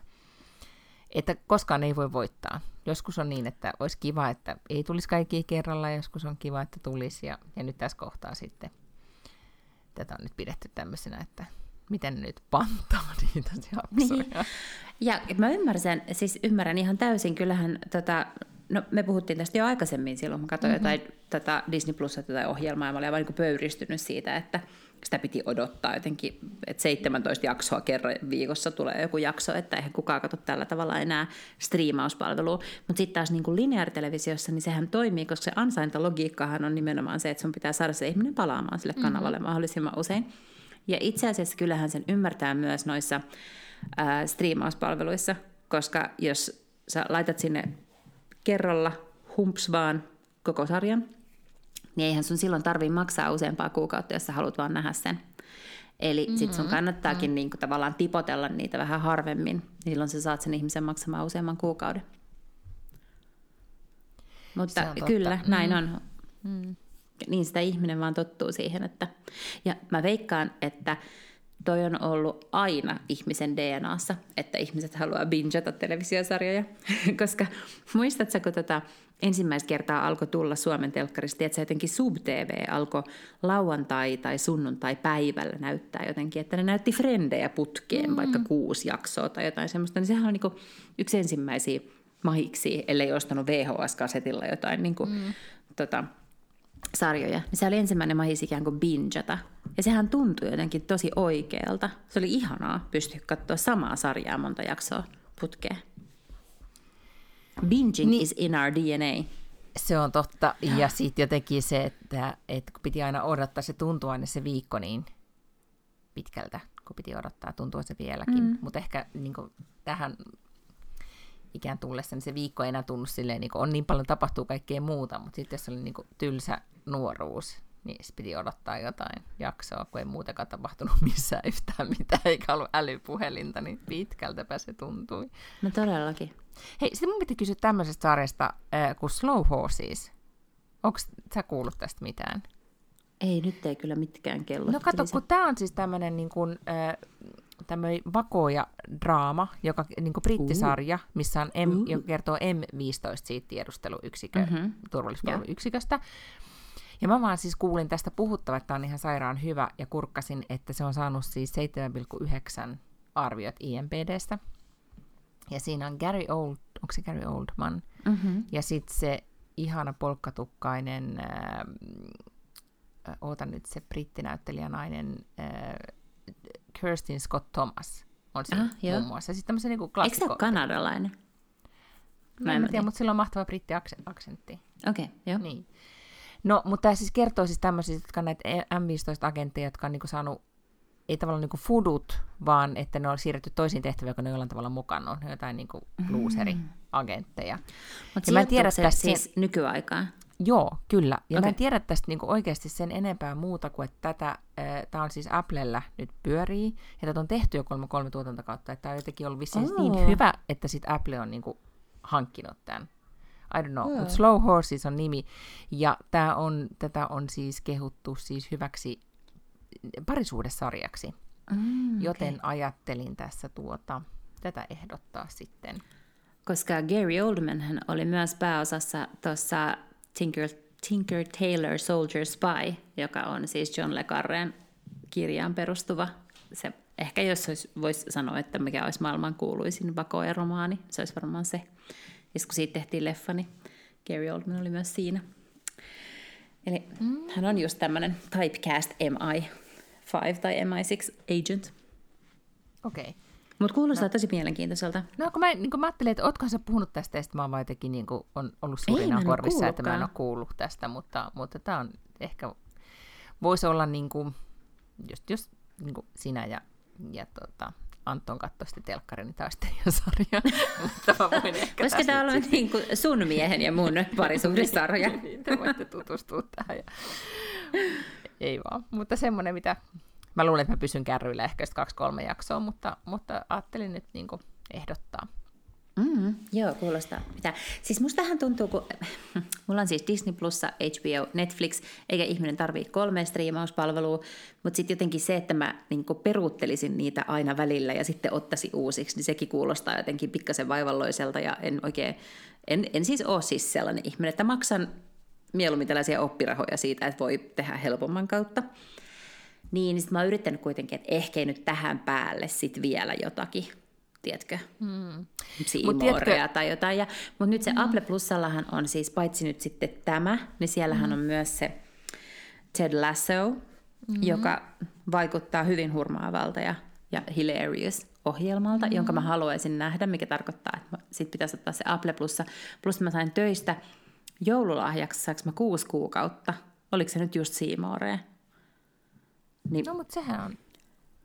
että koskaan ei voi voittaa. Joskus on niin, että olisi kiva, että ei tulisi kaikki kerralla, ja joskus on kiva, että tulisi, ja, ja nyt tässä kohtaa sitten tätä on nyt pidetty tämmöisenä, että miten nyt pantaa *laughs* niitä jaksoja. Niin. Ja mä ymmärrän, siis ymmärrän ihan täysin, kyllähän tota, no me puhuttiin tästä jo aikaisemmin silloin, kun katsoin mm-hmm. jotain tätä Disney Plusa tätä ohjelmaa, ja mä olin aivan niin pöyristynyt siitä, että sitä piti odottaa jotenkin, että 17 jaksoa kerran viikossa tulee joku jakso, että eihän kukaan katso tällä tavalla enää striimauspalvelua. Mutta sitten taas niin kuin lineaaritelevisiossa, niin sehän toimii, koska se ansaintalogiikkahan on nimenomaan se, että sun pitää saada se ihminen palaamaan sille kanavalle mm-hmm. mahdollisimman usein. Ja itse asiassa kyllähän sen ymmärtää myös noissa ää, striimauspalveluissa, koska jos sä laitat sinne kerralla humps vaan koko sarjan, niin eihän sun silloin tarvii maksaa useampaa kuukautta, jos sä haluat vaan nähdä sen. Eli mm-hmm. sit sun kannattaakin mm-hmm. niinku tavallaan tipotella niitä vähän harvemmin, niin silloin sä saat sen ihmisen maksamaan useamman kuukauden. Mutta kyllä, totta. näin mm-hmm. on. Mm. Niin sitä ihminen vaan tottuu siihen, että... Ja mä veikkaan, että toi on ollut aina ihmisen DNAssa, että ihmiset haluaa bingata televisiosarjoja. *laughs* Koska muistatko, kun tota, ensimmäistä kertaa alkoi tulla Suomen telkkarista, että se jotenkin Sub-TV alkoi lauantai- tai sunnuntai-päivällä näyttää jotenkin, että ne näytti frendejä putkeen, mm. vaikka kuusi jaksoa tai jotain semmoista, niin sehän on niin yksi ensimmäisiä mahiksi, ellei ostanut VHS-kasetilla jotain niin kuin, mm. tota, sarjoja. Se oli ensimmäinen mahis ikään kuin bingata. Ja sehän tuntui jotenkin tosi oikealta. Se oli ihanaa pystyä katsoa samaa sarjaa monta jaksoa putkeen. Binging niin, is in our DNA. Se on totta. Ja sitten jotenkin se, että, että kun piti aina odottaa, se tuntuu aina se viikko niin pitkältä, kun piti odottaa, tuntuu se vieläkin. Mm. Mutta ehkä niin kuin, tähän ikään tullessa, niin se viikko ei enää tunnu silleen, niin kuin, on niin paljon tapahtuu kaikkea muuta, mutta sitten jos oli niin kuin, tylsä nuoruus, niin se piti odottaa jotain jaksoa, kun ei muutenkaan tapahtunut *laughs* missään yhtään mitään, eikä ollut älypuhelinta, niin pitkältäpä se tuntui. No todellakin. Hei, sitten mun piti kysyä tämmöisestä sarjasta äh, kuin Slow Horses. Onko sä kuullut tästä mitään? Ei, nyt ei kyllä mitkään kello. No kato, kun tämä on siis tämmöinen niin kuin, äh, vakoja draama, joka niin kuin brittisarja, uh. missä on M, uh. joka kertoo M15 siitä tiedusteluyksikö, mm-hmm. turvallisuusyksiköstä. Ja mä vaan siis kuulin tästä puhuttava, että on ihan sairaan hyvä, ja kurkkasin, että se on saanut siis 7,9 arviot IMPDstä. Ja siinä on Gary Old, onko se Gary Oldman? Mm-hmm. Ja sitten se ihana polkkatukkainen, äh, oota nyt se brittinäyttelijänainen, äh, Kirstin Scott Thomas on se ah, muun muassa. Sitten tämmöisen niin klassikko... Eikö se ole kanadalainen? Mä en tiedä, mutta sillä on mahtava brittiaksentti. Okei, okay, joo. Niin. No, mutta tämä siis kertoo siis tämmöisistä, jotka on näitä M15-agentteja, jotka on niin kuin saanut, ei tavallaan niin fudut, vaan että ne on siirretty toisiin tehtäviin, kun ne jollain tavalla mukana on. Ne on jotain niin kuin looseri-agentteja. Mm. Mutta mä en tiedä tästä siis sen... nykyaikaan? Joo, kyllä. Ja okay. mä en tiedä tästä niin kuin oikeasti sen enempää muuta kuin, että tätä, äh, tämä on siis Applella nyt pyörii, ja tätä on tehty jo kolme, kolme tuotantokautta, että tämä on jotenkin ollut vissiin oh. niin hyvä, että sitten Apple on niin kuin hankkinut tämän. I don't know, mm. mutta Slow Horses on nimi, ja tää on, tätä on siis kehuttu siis hyväksi parisuudessarjaksi, mm, joten okay. ajattelin tässä tuota, tätä ehdottaa sitten. Koska Gary Oldman hän oli myös pääosassa tuossa Tinker, Tinker Tailor Soldier Spy, joka on siis John Le Carren kirjaan perustuva. Se, ehkä jos voisi sanoa, että mikä olisi maailman kuuluisin vakoeromaani, se olisi varmaan se. Ja kun siitä tehtiin leffa, niin Gary Oldman oli myös siinä. Eli mm. hän on just tämmöinen typecast MI5 tai MI6 agent. Okei. Okay. Mutta kuulostaa no. tosi mielenkiintoiselta. No kun mä, niin kun mä ajattelin, että ootkohan sä puhunut tästä, ja mä oon jotenkin niin on ollut suurina korvissa, että mä en ole kuullut tästä, mutta, mutta tämä on ehkä, voisi olla niin kuin, just, just niin kuin sinä ja, ja tota, Anton katsoi sitten telkkarin taistelijasarja. *laughs* Mutta mä voin ehkä Koska tämä on niin kuin sun miehen ja mun *laughs* parisuhdesarja. niin, te voitte tutustua tähän. Ja... Ei vaan, mutta semmoinen, mitä... Mä luulen, että mä pysyn kärryillä ehkä kaksi-kolme jaksoa, mutta, mutta ajattelin nyt niin ehdottaa. Mm, joo, kuulostaa. Mitä? Siis mustahan tuntuu, kun *laughs* mulla on siis Disney Plussa, HBO, Netflix, eikä ihminen tarvii kolme striimauspalvelua, mutta sitten jotenkin se, että mä niin peruuttelisin niitä aina välillä ja sitten ottaisi uusiksi, niin sekin kuulostaa jotenkin pikkasen vaivalloiselta ja en oikein, en, en siis ole siis sellainen ihminen, että maksan mieluummin tällaisia oppirahoja siitä, että voi tehdä helpomman kautta. Niin, niin sitten mä oon yrittänyt kuitenkin, että ehkä nyt tähän päälle sit vielä jotakin tiedätkö, hmm. Seamorea tai jotain. Ja, mutta nyt se hmm. Apple Plusallahan on siis, paitsi nyt sitten tämä, niin siellähän hmm. on myös se Ted Lasso, hmm. joka vaikuttaa hyvin hurmaavalta ja, ja hilarious ohjelmalta, hmm. jonka mä haluaisin nähdä, mikä tarkoittaa, että sit pitäisi ottaa se Apple Plussa. Plus mä sain töistä joululahjaksi, saanko mä kuusi kuukautta. Oliko se nyt just Seamorea? Niin, no, mutta sehän on.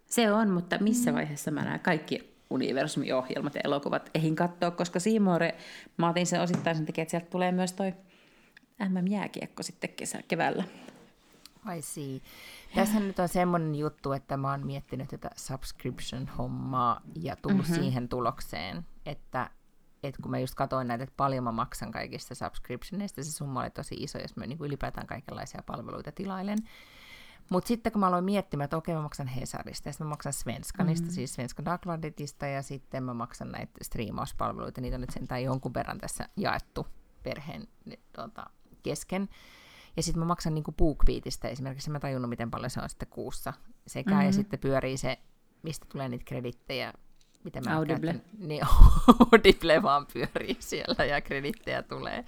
Se on, mutta missä mm. vaiheessa mä näen kaikki universumin ohjelmat ja elokuvat ehin katsoa, koska Siimore, mä otin sen osittain sen takia, että sieltä tulee myös toi MM-jääkiekko sitten kesä, keväällä. I see. Tässä nyt on semmoinen juttu, että mä oon miettinyt tätä subscription-hommaa ja tullut mm-hmm. siihen tulokseen, että, että kun mä just katsoin näitä, että paljon mä maksan kaikista subscriptioneista, se summa oli tosi iso, jos mä niin ylipäätään kaikenlaisia palveluita tilailen, mutta sitten kun mä aloin miettimään, että okei mä maksan Hesarista, ja sitten mä maksan Svenskanista, mm-hmm. siis Svenska Dagbladetista, ja sitten mä maksan näitä striimauspalveluita, niitä on nyt sentään jonkun verran tässä jaettu perheen tuota, kesken. Ja sitten mä maksan niinku BookBeatista esimerkiksi, mä tajunnut, miten paljon se on sitten kuussa sekä, mm-hmm. ja sitten pyörii se, mistä tulee niitä kredittejä, mitä mä Audible. Käytän, niin *laughs* Audible vaan pyörii siellä ja kredittejä tulee.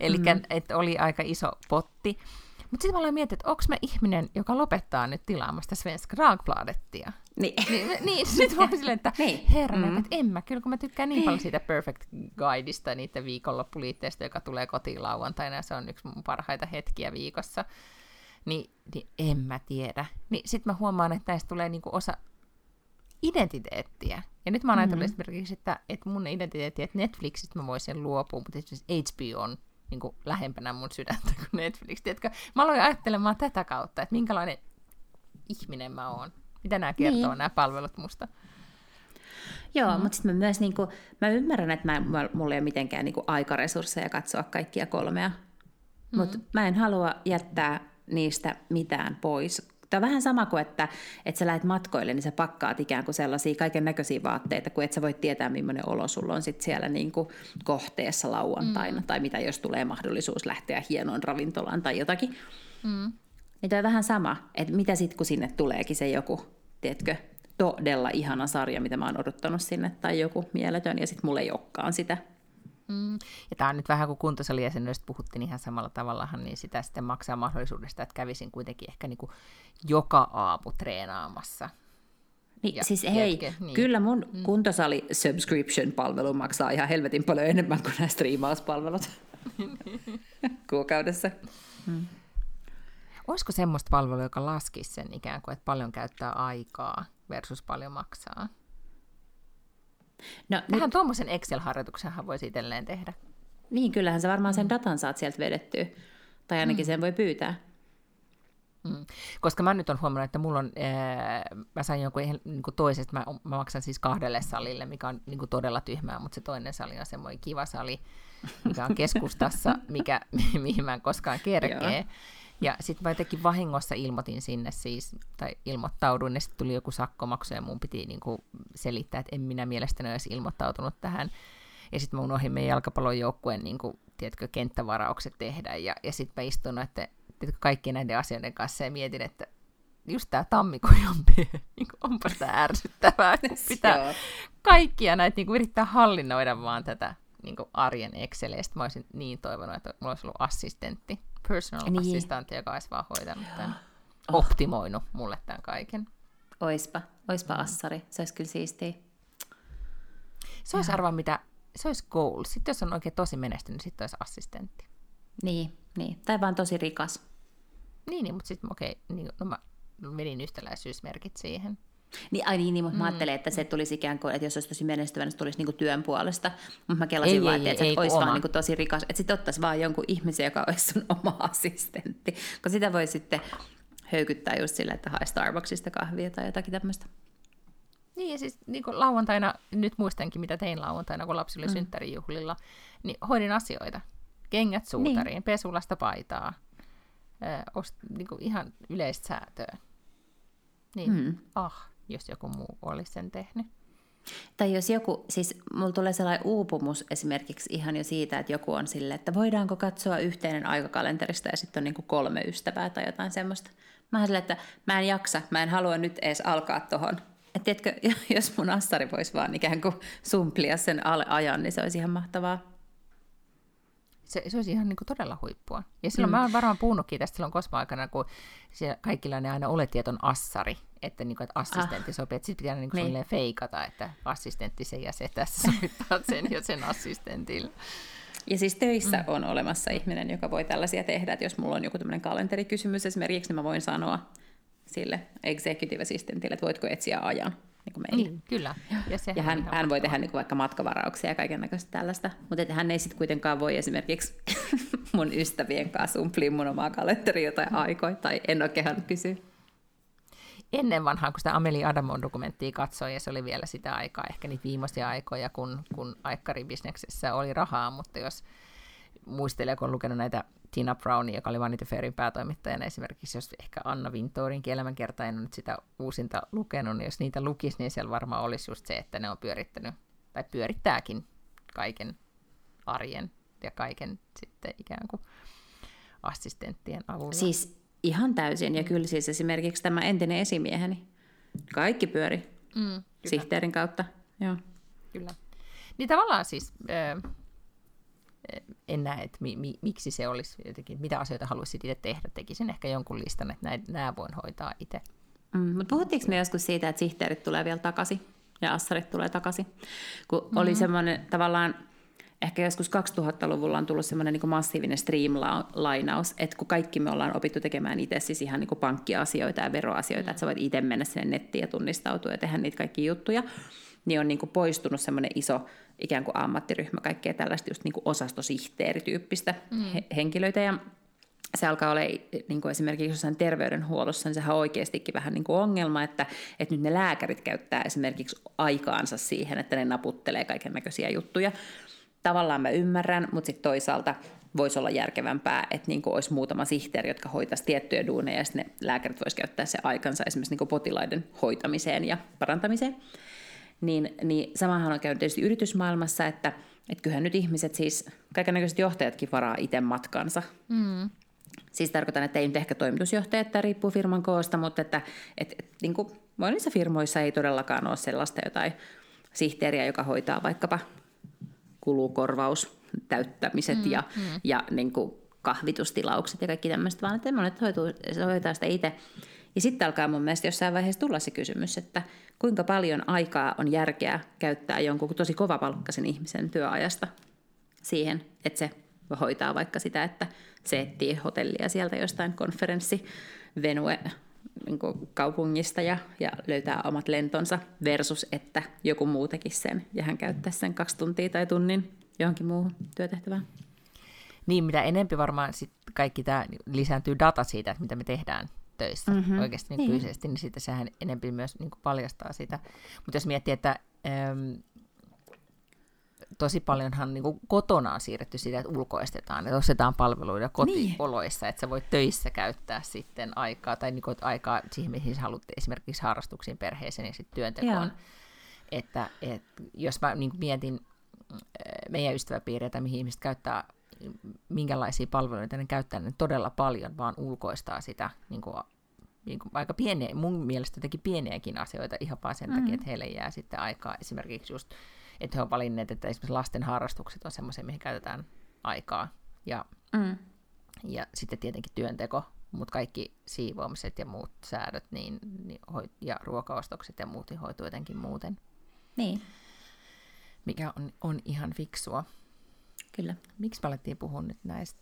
Eli mm-hmm. oli aika iso potti. Mutta sitten mä aloin miettiä, että onko mä ihminen, joka lopettaa nyt tilaamasta Svenska Dagbladettia. Niin. niin, *laughs* niin sitten mä silleen, että niin. herran, mm. että en mä kyllä, kun mä tykkään niin paljon siitä Perfect Guideista, niiden viikonloppuliitteestä, joka tulee kotiin lauantaina, ja se on yksi mun parhaita hetkiä viikossa. Niin, niin en mä tiedä. Niin sitten mä huomaan, että näistä tulee niinku osa identiteettiä. Ja nyt mä oon mm-hmm. esimerkiksi, että, että mun identiteetti, että Netflixistä mä voisin luopua, mutta esimerkiksi HBO on niin kuin lähempänä mun sydäntä kuin Netflix. Tiedätkö? Mä aloin ajattelemaan tätä kautta, että minkälainen ihminen mä oon. Mitä nämä kertoo, niin. nämä palvelut musta? Joo, mm. mutta sitten mä myös, niin kuin, mä ymmärrän, että mä, mä, mulla ei ole mitenkään niin kuin, aikaresursseja katsoa kaikkia kolmea, mm. mutta mä en halua jättää niistä mitään pois, Tämä on vähän sama kuin, että, että sä lähdet matkoille, niin sä pakkaat ikään kuin sellaisia kaiken näköisiä vaatteita, kun et sä voi tietää, millainen olo sulla on sit siellä niin kuin kohteessa lauantaina, mm. tai mitä jos tulee mahdollisuus lähteä hienoon ravintolaan tai jotakin. Mm. Niin tämä on vähän sama, että mitä sitten kun sinne tuleekin se joku, tiedätkö, todella ihana sarja, mitä mä oon odottanut sinne, tai joku mieletön, ja sitten mulle ei olekaan sitä. Mm. Ja tämä on nyt vähän kuin kuntosalijäsenyydestä puhuttiin ihan samalla tavalla, niin sitä sitten maksaa mahdollisuudesta, että kävisin kuitenkin ehkä niin kuin joka aamu treenaamassa. Niin, ja siis hei, jätke, niin. kyllä mun mm. kuntosali subscription-palvelu maksaa ihan helvetin paljon enemmän kuin nämä striimauspalvelut *laughs* kuukaudessa. Mm. Olisiko semmoista palvelua, joka laskisi sen ikään kuin, että paljon käyttää aikaa versus paljon maksaa? No, Tähän nyt... tuommoisen Excel-harjoituksenhan voisi itselleen tehdä. Niin, kyllähän sä varmaan sen mm. datan saat sieltä vedettyä. Tai ainakin mm. sen voi pyytää. Mm. Koska mä nyt on huomannut, että mulla on, ää, mä sain jonkun niin kuin toisesta, mä, mä maksan siis kahdelle salille, mikä on niin kuin todella tyhmää, mutta se toinen sali on semmoinen kiva sali, mikä on keskustassa, *laughs* mikä, mihin mä en koskaan kerkee. Ja sitten mä jotenkin vahingossa ilmoitin sinne siis, tai ilmoittauduin, ja sitten tuli joku sakkomaksu, ja mun piti niinku selittää, että en minä mielestäni olisi ilmoittautunut tähän. Ja sitten mä unohdin meidän jalkapallon joukkueen niinku, tiedätkö, kenttävaraukset tehdä, ja, ja sitten mä istun että tiedätkö, kaikkien näiden asioiden kanssa ja mietin, että just tämä tammikojampi, *laughs* niin onpa sitä ärsyttävää, kun pitää kaikkia näitä niin kuin yrittää hallinnoida vaan tätä niin kuin arjen Exceleistä. Mä olisin niin toivonut, että mulla olisi ollut assistentti, personal niin. assistantti, joka olisi vaan hoitanut tämän, oh. optimoinut mulle tämän kaiken. Oispa, oispa mm. assari, se olisi kyllä siistiä. Se olisi arvaa mitä, se olisi goal. Sitten jos on oikein tosi menestynyt, sitten olisi assistentti. Niin, niin. tai vaan tosi rikas. Niin, niin mutta sitten okei, okay, niin, no mä vedin yhtäläisyysmerkit siihen. Niin, ai niin, niin mutta mm. mä ajattelin, että se tulisi ikään kuin, että jos olisi tosi menestyvä, niin se tulisi niin kuin työn puolesta. Mutta mä kelasin ei, vaan, ei, että, ei, että olisi vaan niin kuin tosi rikas, että sitten ottaisi vaan jonkun ihmisen, joka olisi sun *laughs* oma assistentti. Koska sitä voi sitten höykyttää just sillä, että hae Starbucksista kahvia tai jotakin tämmöistä. Niin, ja siis niin kuin lauantaina, nyt muistankin mitä tein lauantaina, kun lapsi oli mm. synttärijuhlilla, niin hoidin asioita. Kengät suutariin, niin. pesulasta paitaa, äh, ost, niin kuin ihan yleistä säätöä. Niin, mm. ah, jos joku muu olisi sen tehnyt. Tai jos joku, siis mulla tulee sellainen uupumus esimerkiksi ihan jo siitä, että joku on sille, että voidaanko katsoa yhteinen aikakalenterista ja sitten on niin kuin kolme ystävää tai jotain semmoista. Mä sille, että mä en jaksa, mä en halua nyt edes alkaa tohon. Et tiedätkö, *laughs* jos mun assari voisi vaan ikään kuin sumplia sen alle ajan, niin se olisi ihan mahtavaa. Se, se olisi ihan niin kuin todella huippua. Ja silloin mm. mä oon varmaan puhunutkin tästä silloin kosma-aikana, kun kaikilla ne aina olettieton assari, että, niin kuin, että assistentti ah. sopii. Että sitten pitää niin kuin niin. feikata, että assistentti se ja se tässä *laughs* soittaa sen ja sen assistentille. Ja siis töissä mm. on olemassa ihminen, joka voi tällaisia tehdä, että jos mulla on joku tämmöinen kalenterikysymys esimerkiksi, niin mä voin sanoa sille executive assistantille, että voitko etsiä ajan niin kuin meille. Niin, kyllä. Ja, ja hän, hän voi tehdä niin kuin vaikka matkavarauksia ja kaiken näköistä tällaista, mutta hän ei sitten kuitenkaan voi esimerkiksi *laughs* mun ystävien kanssa sumplia mun omaa kalenteria tai aikoja, tai en ole kehannut kysyä. Ennen vanhaan, kun sitä Ameli Adamon dokumenttia katsoi, ja se oli vielä sitä aikaa, ehkä niitä viimeisiä aikoja, kun, kun aikkaribisneksessä oli rahaa, mutta jos muistelee, kun on lukenut näitä Tina Brownia, joka oli Vanity Fairin päätoimittajana esimerkiksi, jos ehkä Anna Vintorinkin elämänkerta en ole nyt sitä uusinta lukenut, niin jos niitä lukisi, niin siellä varmaan olisi just se, että ne on pyörittänyt, tai pyörittääkin kaiken arjen ja kaiken sitten ikään kuin assistenttien avulla. Siis ihan täysin, ja kyllä siis esimerkiksi tämä entinen esimieheni, kaikki pyöri mm, sihteerin kautta. Joo. Kyllä. Niin tavallaan siis... Äh, en näe, että mi, mi, miksi se olisi jotenkin, mitä asioita haluaisit itse tehdä. Tekisin ehkä jonkun listan, että näin, nämä voin hoitaa itse. Mm, mutta puhuttiinko me joskus siitä, että sihteerit tulee vielä takaisin ja assarit tulee takaisin? Kun mm-hmm. oli semmoinen tavallaan, ehkä joskus 2000-luvulla on tullut semmoinen niin massiivinen streamlainaus, että kun kaikki me ollaan opittu tekemään itse siis ihan niin pankkiasioita ja veroasioita, mm. että sä voit itse mennä sinne nettiin ja tunnistautua ja tehdä niitä kaikki juttuja, niin on niin kuin poistunut semmoinen iso ikään kuin ammattiryhmä, kaikkea tällaista just niin kuin osastosihteerityyppistä mm. he- henkilöitä. Ja se alkaa olla niin kuin esimerkiksi jossain terveydenhuollossa, niin sehän on oikeastikin vähän niin kuin ongelma, että, että nyt ne lääkärit käyttää esimerkiksi aikaansa siihen, että ne naputtelee kaiken näköisiä juttuja. Tavallaan mä ymmärrän, mutta sitten toisaalta voisi olla järkevämpää, että niin kuin olisi muutama sihteeri, jotka hoitaisi tiettyjä duuneja, ja sitten ne lääkärit voisivat käyttää se aikansa esimerkiksi niin kuin potilaiden hoitamiseen ja parantamiseen niin, niin samahan on käynyt tietysti yritysmaailmassa, että, että kyllähän nyt ihmiset siis, kaikenlaiset johtajatkin varaa itse matkansa. Mm. Siis tarkoitan, että ei nyt ehkä toimitusjohtajat, että riippuu firman koosta, mutta että et, et, niin kuin monissa firmoissa ei todellakaan ole sellaista jotain sihteeriä, joka hoitaa vaikkapa kulukorvaus täyttämiset mm, ja, mm. ja niin kuin kahvitustilaukset ja kaikki tämmöiset, vaan että monet hoituu, hoitaa sitä itse. Ja sitten alkaa mun mielestä jossain vaiheessa tulla se kysymys, että kuinka paljon aikaa on järkeä käyttää jonkun tosi kovapalkkaisen ihmisen työajasta siihen, että se hoitaa vaikka sitä, että se etsii hotellia sieltä jostain konferenssi venue niin kaupungista ja, ja löytää omat lentonsa versus, että joku muu tekisi sen ja hän käyttäisi sen kaksi tuntia tai tunnin johonkin muuhun työtehtävään. Niin, mitä enempi varmaan sit kaikki tämä lisääntyy data siitä, että mitä me tehdään töissä mm-hmm. oikeasti niin niin. fyysisesti, niin sitten sehän enempi myös niin kuin paljastaa sitä. Mutta jos miettii, että äm, tosi paljonhan niin kuin kotona on siirretty sitä, että ulkoistetaan, että ostetaan palveluita kotioloissa, niin. että sä voit töissä käyttää sitten aikaa, tai niin kuin, aikaa siihen, mihin sä haluat esimerkiksi harrastuksiin, perheeseen ja sitten työntekoon. Että, et, jos mä niin mietin meidän ystäväpiiriä, mihin ihmiset käyttää minkälaisia palveluita ne käyttää, ne todella paljon vaan ulkoistaa sitä niin kuin, niin kuin aika pieniä, mun mielestä jotenkin pieniäkin asioita ihan vaan sen mm-hmm. takia, että heille jää sitten aikaa esimerkiksi just, että he on valinneet, että esimerkiksi lasten harrastukset on semmoisia, mihin käytetään aikaa ja, mm. ja sitten tietenkin työnteko, mutta kaikki siivoamiset ja muut säädöt niin, niin, ja ruokaostokset ja muut niin hoituu jotenkin muuten. Niin. Mikä on, on ihan fiksua. Kyllä. Miksi me alettiin puhua nyt näistä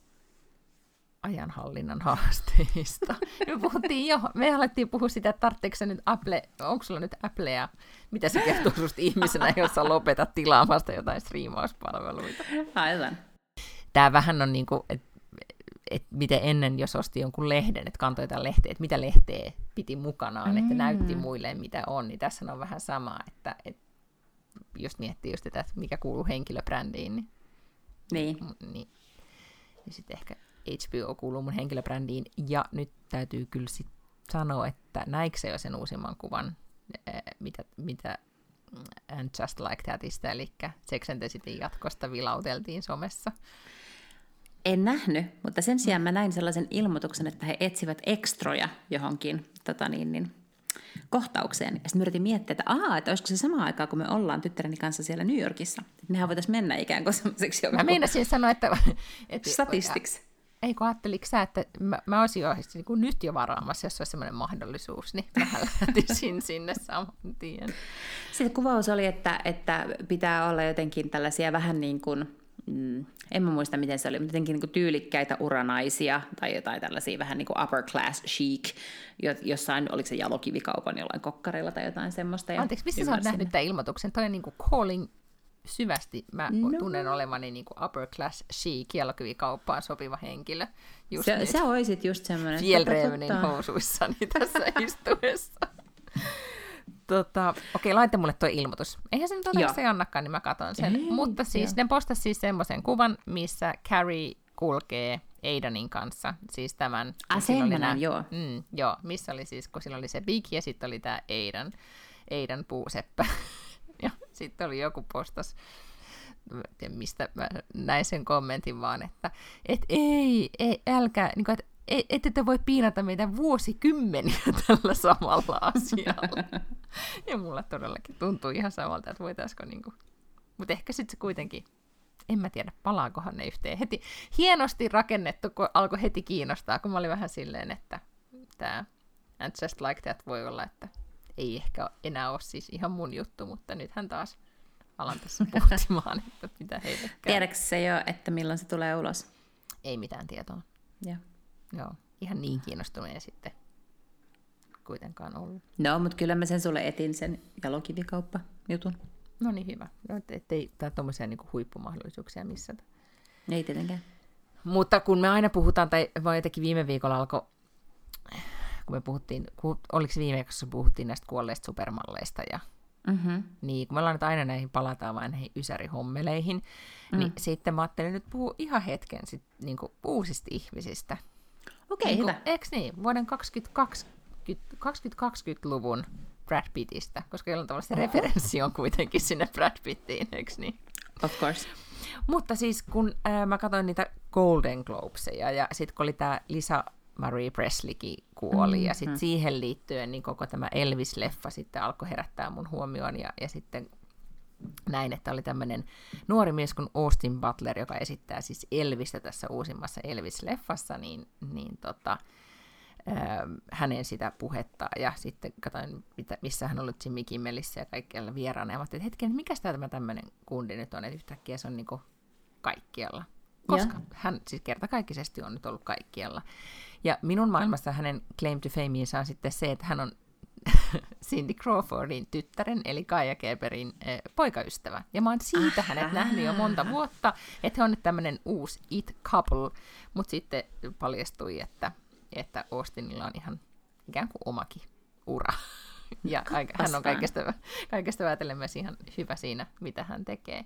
ajanhallinnan haasteista. *laughs* Me puhuttiin jo, me alettiin puhua sitä, että tarvitseeko nyt Apple, onko sulla nyt Applea, mitä se kertoo susta ihmisenä, jos sä lopetat tilaamasta jotain striimauspalveluita. Aivan. Tämä vähän on niin kuin, että et miten ennen, jos osti jonkun lehden, että kantoi jotain lehteä, että mitä lehteä piti mukanaan, mm. että näytti muille, mitä on, niin tässä on vähän sama, että, että jos miettii just tätä, mikä kuuluu henkilöbrändiin, niin, niin. niin, niin sitten ehkä HBO kuuluu mun henkilöbrändiin, ja nyt täytyy kyllä sit sanoa, että näikö se jo sen uusimman kuvan, mitä, mitä And Just Like Thatista, eli Sex and the City jatkosta vilauteltiin somessa. En nähnyt, mutta sen sijaan mä näin sellaisen ilmoituksen, että he etsivät ekstroja johonkin tota niin, niin, kohtaukseen. Ja sitten yritin miettiä, että, aha, että olisiko se sama aikaa, kun me ollaan tyttäreni kanssa siellä New Yorkissa. Nehän voitaisiin mennä ikään kuin semmoiseksi Mä meinasin sanoa, että... että Statistics. Ei kun ajatteliko sä, että mä, mä olisin jo niin kuin nyt jo varaamassa, jos olisi sellainen mahdollisuus, niin mä lähtisin sinne saman tien. Sitten kuvaus oli, että, että pitää olla jotenkin tällaisia vähän niin kuin, mm, en mä muista miten se oli, mutta jotenkin niin tyylikkäitä uranaisia tai jotain tällaisia vähän niin kuin upper class chic, jossain, oliko se jalokivikaupan jollain kokkareilla tai jotain semmoista. Ja Anteeksi, missä sä oot nähnyt tämän ilmoituksen? Toi niin kuin calling syvästi mä no. tunnen olevani niin kuin upper class chic jalkavikauppaan sopiva henkilö. Just se, sä oisit just semmoinen. Fjellrevenin housuissani tässä *laughs* istuessa. Tota, okei, laita mulle tuo ilmoitus. Eihän se nyt ole se Jannakaan, niin mä katson sen. Ei, Mutta siis jo. ne postasi siis semmoisen kuvan, missä Carrie kulkee Aidanin kanssa, siis tämän... Ah, semmoinen, joo. Mm, joo, missä oli siis, kun sillä oli se Big ja sitten oli tämä Aidan, Aidan puuseppä. *laughs* ja sitten oli joku postas, mistä mä näin sen kommentin vaan, että et ei, ei älkää, niin kuin, että ette te voi piinata meitä vuosikymmeniä *laughs* tällä samalla asialla. *laughs* ja mulla todellakin tuntuu ihan samalta, että voitaisiko niinku... Mutta ehkä sitten se kuitenkin, en mä tiedä, palaakohan ne yhteen. Heti hienosti rakennettu, kun alkoi heti kiinnostaa, kun mä olin vähän silleen, että tämä And Just Like That voi olla, että ei ehkä enää ole siis ihan mun juttu, mutta nythän taas alan tässä *laughs* pohtimaan, että mitä heille käy. Tiedätkö se jo, että milloin se tulee ulos? Ei mitään tietoa. Joo. Joo, ihan niin kiinnostuneen sitten kuitenkaan ollut. No, mutta kyllä mä sen sulle etin sen jalokivikauppa-jutun. No niin, hyvä. No, ettei tää tuommoisia niinku huippumahdollisuuksia missata. Ei tietenkään. Mutta kun me aina puhutaan, tai vai jotenkin viime viikolla alkoi kun me puhuttiin, oliko se viime viikossa puhuttiin näistä kuolleista supermalleista ja Mm-hmm. Niin, kun me ollaan nyt aina näihin, palataan vain näihin ysärihommeleihin, mm. niin sitten mä ajattelin nyt puhua ihan hetken sit, niin uusista ihmisistä. Okei, okay, niin hyvä. Eikö niin? Vuoden 2020, 2020-luvun Brad Pittistä, koska jollain tavalla se Oho. referenssi on kuitenkin sinne Brad Pittiin, eikö niin? Of course. Mutta siis kun äh, mä katsoin niitä Golden Globeseja ja sitten kun oli tämä Lisa Marie Presleykin kuoli, mm-hmm. ja sitten siihen liittyen niin koko tämä Elvis-leffa sitten alkoi herättää mun huomioon, ja, ja sitten näin, että oli tämmöinen nuori mies kuin Austin Butler, joka esittää siis Elvistä tässä uusimmassa Elvis-leffassa, niin, niin tota, hänen sitä puhetta ja sitten katsoin, missä hän on ollut Jimmy Kimmelissä ja kaikkialla vieraana. Ja että hetken, mikä tämä tämmöinen kundi nyt on, että yhtäkkiä se on niin kaikkialla. Koska yeah. hän siis kertakaikkisesti on nyt ollut kaikkialla. Ja minun maailmassa hänen claim to fameinsa on sitten se, että hän on *laughs* Cindy Crawfordin tyttären, eli Kaija Kerberin äh, poikaystävä. Ja mä oon siitä Aha. hänet nähnyt jo monta vuotta, että he on nyt tämmöinen uusi it couple, mutta sitten paljastui, että, että Austinilla on ihan ikään kuin omakin ura. *laughs* ja hän on kaikesta, kaikesta ajatellen myös ihan hyvä siinä, mitä hän tekee.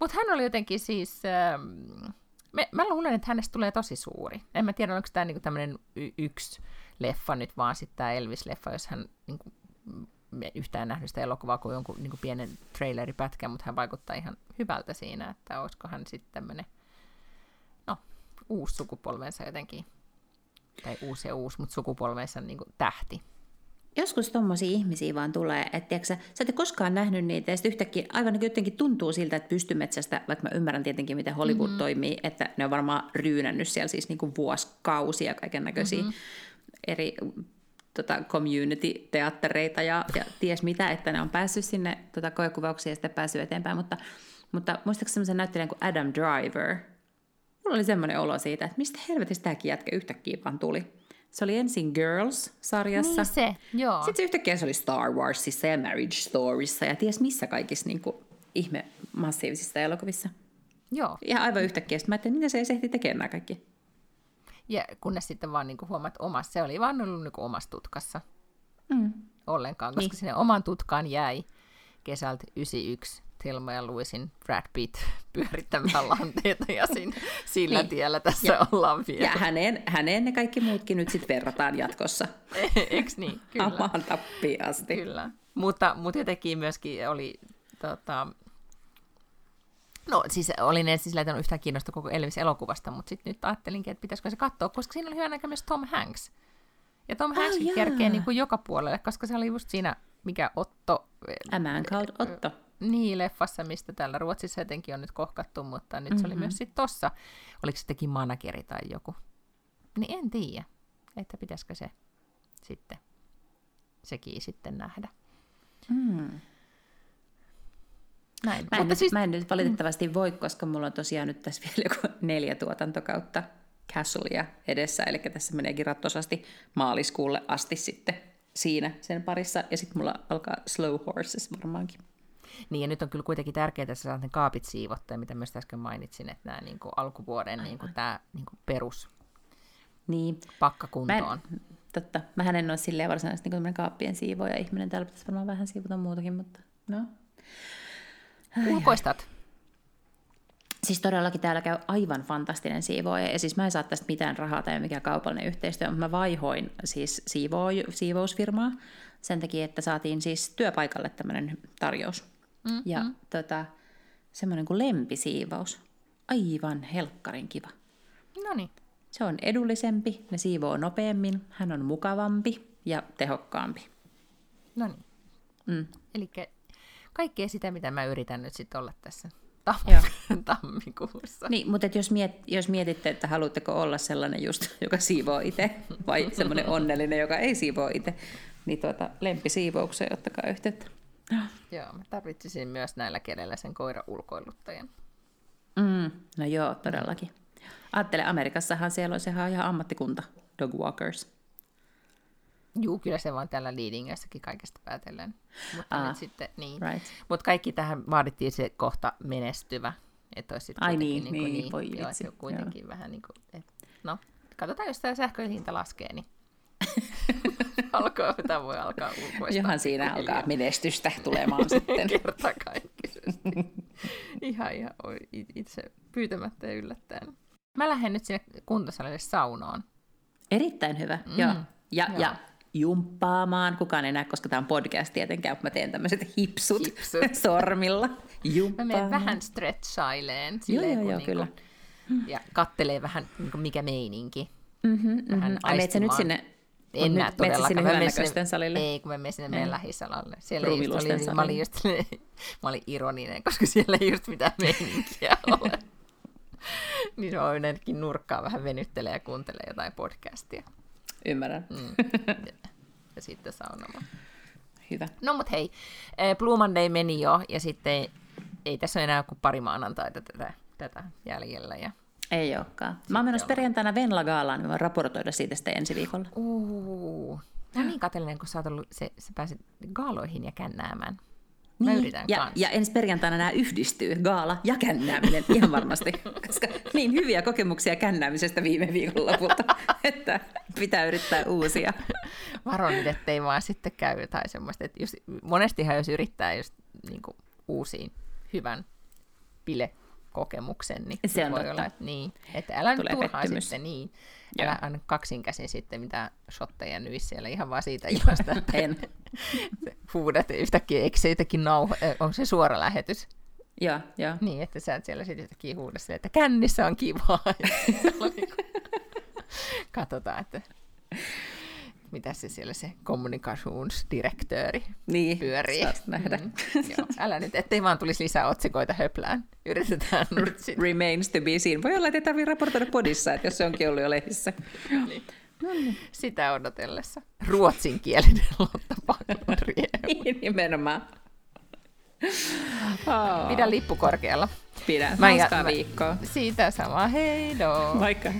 Mutta hän oli jotenkin siis... Ähm, me, mä luulen, että hänestä tulee tosi suuri. En mä tiedä, onko tämä niinku tämmöinen y- yksi leffa nyt, vaan sitten tämä Elvis-leffa, jos hän niinku, yhtään nähnyt sitä elokuvaa kuin jonkun niinku pienen traileripätkän, mutta hän vaikuttaa ihan hyvältä siinä, että olisiko hän sitten tämmöinen, no, uusi sukupolvensa jotenkin, tai uusi ja uusi, mutta sukupolvensa niinku tähti joskus tommosia ihmisiä vaan tulee, että tiiäksä, sä et koskaan nähnyt niitä, ja sitten yhtäkkiä aivan niin jotenkin tuntuu siltä, että pystymetsästä, vaikka mä ymmärrän tietenkin, miten Hollywood mm-hmm. toimii, että ne on varmaan ryynännyt siellä siis niin kuin vuosikausia kaiken näköisiä mm-hmm. eri tota, community-teattereita ja, ja ties mitä, että ne on päässyt sinne tota, koekuvauksiin ja sitten päässyt eteenpäin, mutta, mutta muistaakseni sellaisen näyttelijän kuin Adam Driver, mulla oli semmoinen olo siitä, että mistä helvetistä tämäkin jätkä yhtäkkiä vaan tuli. Se oli ensin Girls-sarjassa. Niin se, joo. Sitten se yhtäkkiä se oli Star Warsissa ja Marriage Storyssa ja ties missä kaikissa niin kuin, ihme massiivisissa elokuvissa. joo. Ja aivan yhtäkkiä sitten mä ajattelin, mitä se ei ehti tekemään kaikki. Ja kunnes sitten vaan niin huomaat omassa, se oli vaan ollut niin omassa tutkassa Mm. ollenkaan, koska niin. sinne oman tutkaan jäi kesältä 91 Thelma ja Louisin Brad Pitt pyörittämään lanteita ja siinä, sillä Niin. tiellä tässä ollaan vielä. Ja häneen, häneen ne kaikki muutkin nyt sitten verrataan jatkossa. *laughs* Eiks niin? Kyllä. Tappiin asti. Kyllä. Mutta, mutta jotenkin myöskin oli, tota, no siis olin ensin sillä, että en ole yhtään kiinnostunut koko Elvis-elokuvasta, mutta sitten nyt ajattelinkin, että pitäisikö se katsoa, koska siinä oli hyvä näkö myös Tom Hanks. Ja Tom Hanks jaa. kerkee niin kuin joka puolelle, koska se oli just siinä, mikä Otto, A man called Otto. Niin leffassa, mistä täällä Ruotsissa jotenkin on nyt kohkattu, mutta nyt mm-hmm. se oli myös sitten tossa, oliko se teki manageri tai joku. Niin en tiedä, että pitäisikö se sitten, sekin sitten nähdä. Mm. Näin. Mä, en nyt, siis, mä en nyt valitettavasti voi, koska mulla on tosiaan nyt tässä *laughs* vielä joku neljä tuotantokautta Castlea edessä, eli tässä meneekin rattosasti maaliskuulle asti sitten siinä sen parissa, ja sitten mulla alkaa Slow Horses varmaankin. Niin, ja nyt on kyllä kuitenkin tärkeää, että sä saat ne kaapit siivottaa, mitä myös äsken mainitsin, että nämä niin kuin alkuvuoden niin kuin tämä niin kuin perus Niin, pakka mä kuntoon. en, totta, mähän en ole silleen varsinaisesti niin kuin kaappien siivoja ihminen, täällä pitäisi varmaan vähän siivota muutakin, mutta no. Ulkoistat. Siis todellakin täällä käy aivan fantastinen siivooja, ja siis mä en saa tästä mitään rahaa tai mikään kaupallinen yhteistyö, mutta mä vaihoin siis siivoo- siivousfirmaa sen takia, että saatiin siis työpaikalle tämmöinen tarjous. Mm, ja mm. Tota, semmoinen kuin lempisiivous. Aivan helkkarin kiva. No niin. Se on edullisempi, ne siivoo nopeammin, hän on mukavampi ja tehokkaampi. No niin. Mm. Eli kaikkea sitä, mitä mä yritän nyt sitten olla tässä *laughs* Joo. tam- tammikuussa. Niin, mutta et jos, miet, jos mietitte, että haluatteko olla sellainen just, *laughs* joka siivoo itse, vai *laughs* semmoinen onnellinen, joka ei siivoo itse, niin tuota, lempisiivoukseen ottakaa yhteyttä. Joo, mä tarvitsisin myös näillä kielellä sen koira-ulkoiluttajan. Mm, no joo, todellakin. Ajattele, Amerikassahan siellä on sehän ihan ammattikunta, dog walkers. Juu, kyllä se vaan täällä Leadingessäkin kaikesta päätellen. Mutta Ah, sitten, niin. right. Mutta kaikki tähän vaadittiin se kohta menestyvä. Että olisi Ai kuitenkin niin, kuin niin, voi joo, että kuitenkin vähän niin kuin, et, no, katsotaan, jos tämä sähköinen hinta laskee, niin *laughs* alkaa, tämä voi alkaa ulkoista. Johan siinä pikkuhiljaa. alkaa menestystä tulemaan sitten. *laughs* Kertakaikkisesti. ihan, ihan it- itse pyytämättä ja yllättäen. Mä lähden nyt sinne kuntosalille saunoon. Erittäin hyvä, Mm, joo. Ja, joo. ja jumppaamaan, kukaan ei näe, koska tämä on podcast tietenkään, mutta mä teen tämmöiset hipsut, Hipsut. *laughs* sormilla. Mä Jumppaamaan. menen vähän stretchaileen. Joo, joo, joo, niinku- kyllä. Ja kattelee vähän, niinku mikä meininki. Mm-hmm, Vähän mm-hmm. Ai nyt sinne, En mut näe todellakaan. sinne hyvännäköisten salille? Ei, kun mä menen sinne meidän Ei. lähisalalle. Siellä just oli, mä olin just, *laughs* mä olin ironinen, koska siellä ei just mitään meininkiä *laughs* ole. niin mä ainakin nurkkaa vähän venyttelee ja kuuntelee jotain podcastia. Ymmärrän. Mm. Ja, ja sitten saunomaan. Hyvä. No mut hei, eh, Blue Monday meni jo, ja sitten ei, ei tässä ole enää kuin pari maanantaita tätä, tätä jäljellä. Ja... Ei olekaan. Mä oon menossa perjantaina Venla Gaalaan, niin mä voin raportoida siitä sitten ensi viikolla. Uh, mä oon niin kateellinen, kun sä, oot ollut, se, sä pääsit gaaloihin ja kännäämään. Mä Niin, yritän ja, ja ensi perjantaina nämä yhdistyy, gaala ja kännääminen, ihan varmasti. *laughs* Koska niin hyviä kokemuksia kännäämisestä viime viikonlopulta, *laughs* että pitää yrittää uusia. *laughs* Varo nyt, ettei vaan sitten käy jotain semmoista, että jos, monestihan jos yrittää just niin kuin uusiin hyvän bilekokemuksen, niin Se on voi totta. olla, että niin, että älä nyt Tulee turhaa pettymys. sitten niin. Joo. Älä aina kaksin käsin sitten mitä shotteja nyis siellä ihan vaan siitä ilosta, että En. huudat ja yhtäkkiä, eikö se jotenkin nauho, onko se suora lähetys? Joo, joo. Niin, että sä et siellä sitten yhtäkkiä huuda silleen, että kännissä on kivaa. *laughs* Ja niinku- *laughs* Katsotaan, että mitä se siellä se kommunikationsdirektööri Niin, pyörii. nähdä. Mm, joo. Älä nyt, ettei vaan tulisi lisää otsikoita höplään. Yritetään *laughs* nyt. Remains to be seen. Voi olla, että ei tarvitse raportoida podissa, että jos se onkin ollut jo lehdissä. Sitä odotellessa. Ruotsinkielinen Lotta *laughs* Paklundrieu. *laughs* Niin, nimenomaan. Oh. Pidä lippu korkealla. Pidä. Mä Hauskaa viikkoa. Siitä sama, hei no. Moikka.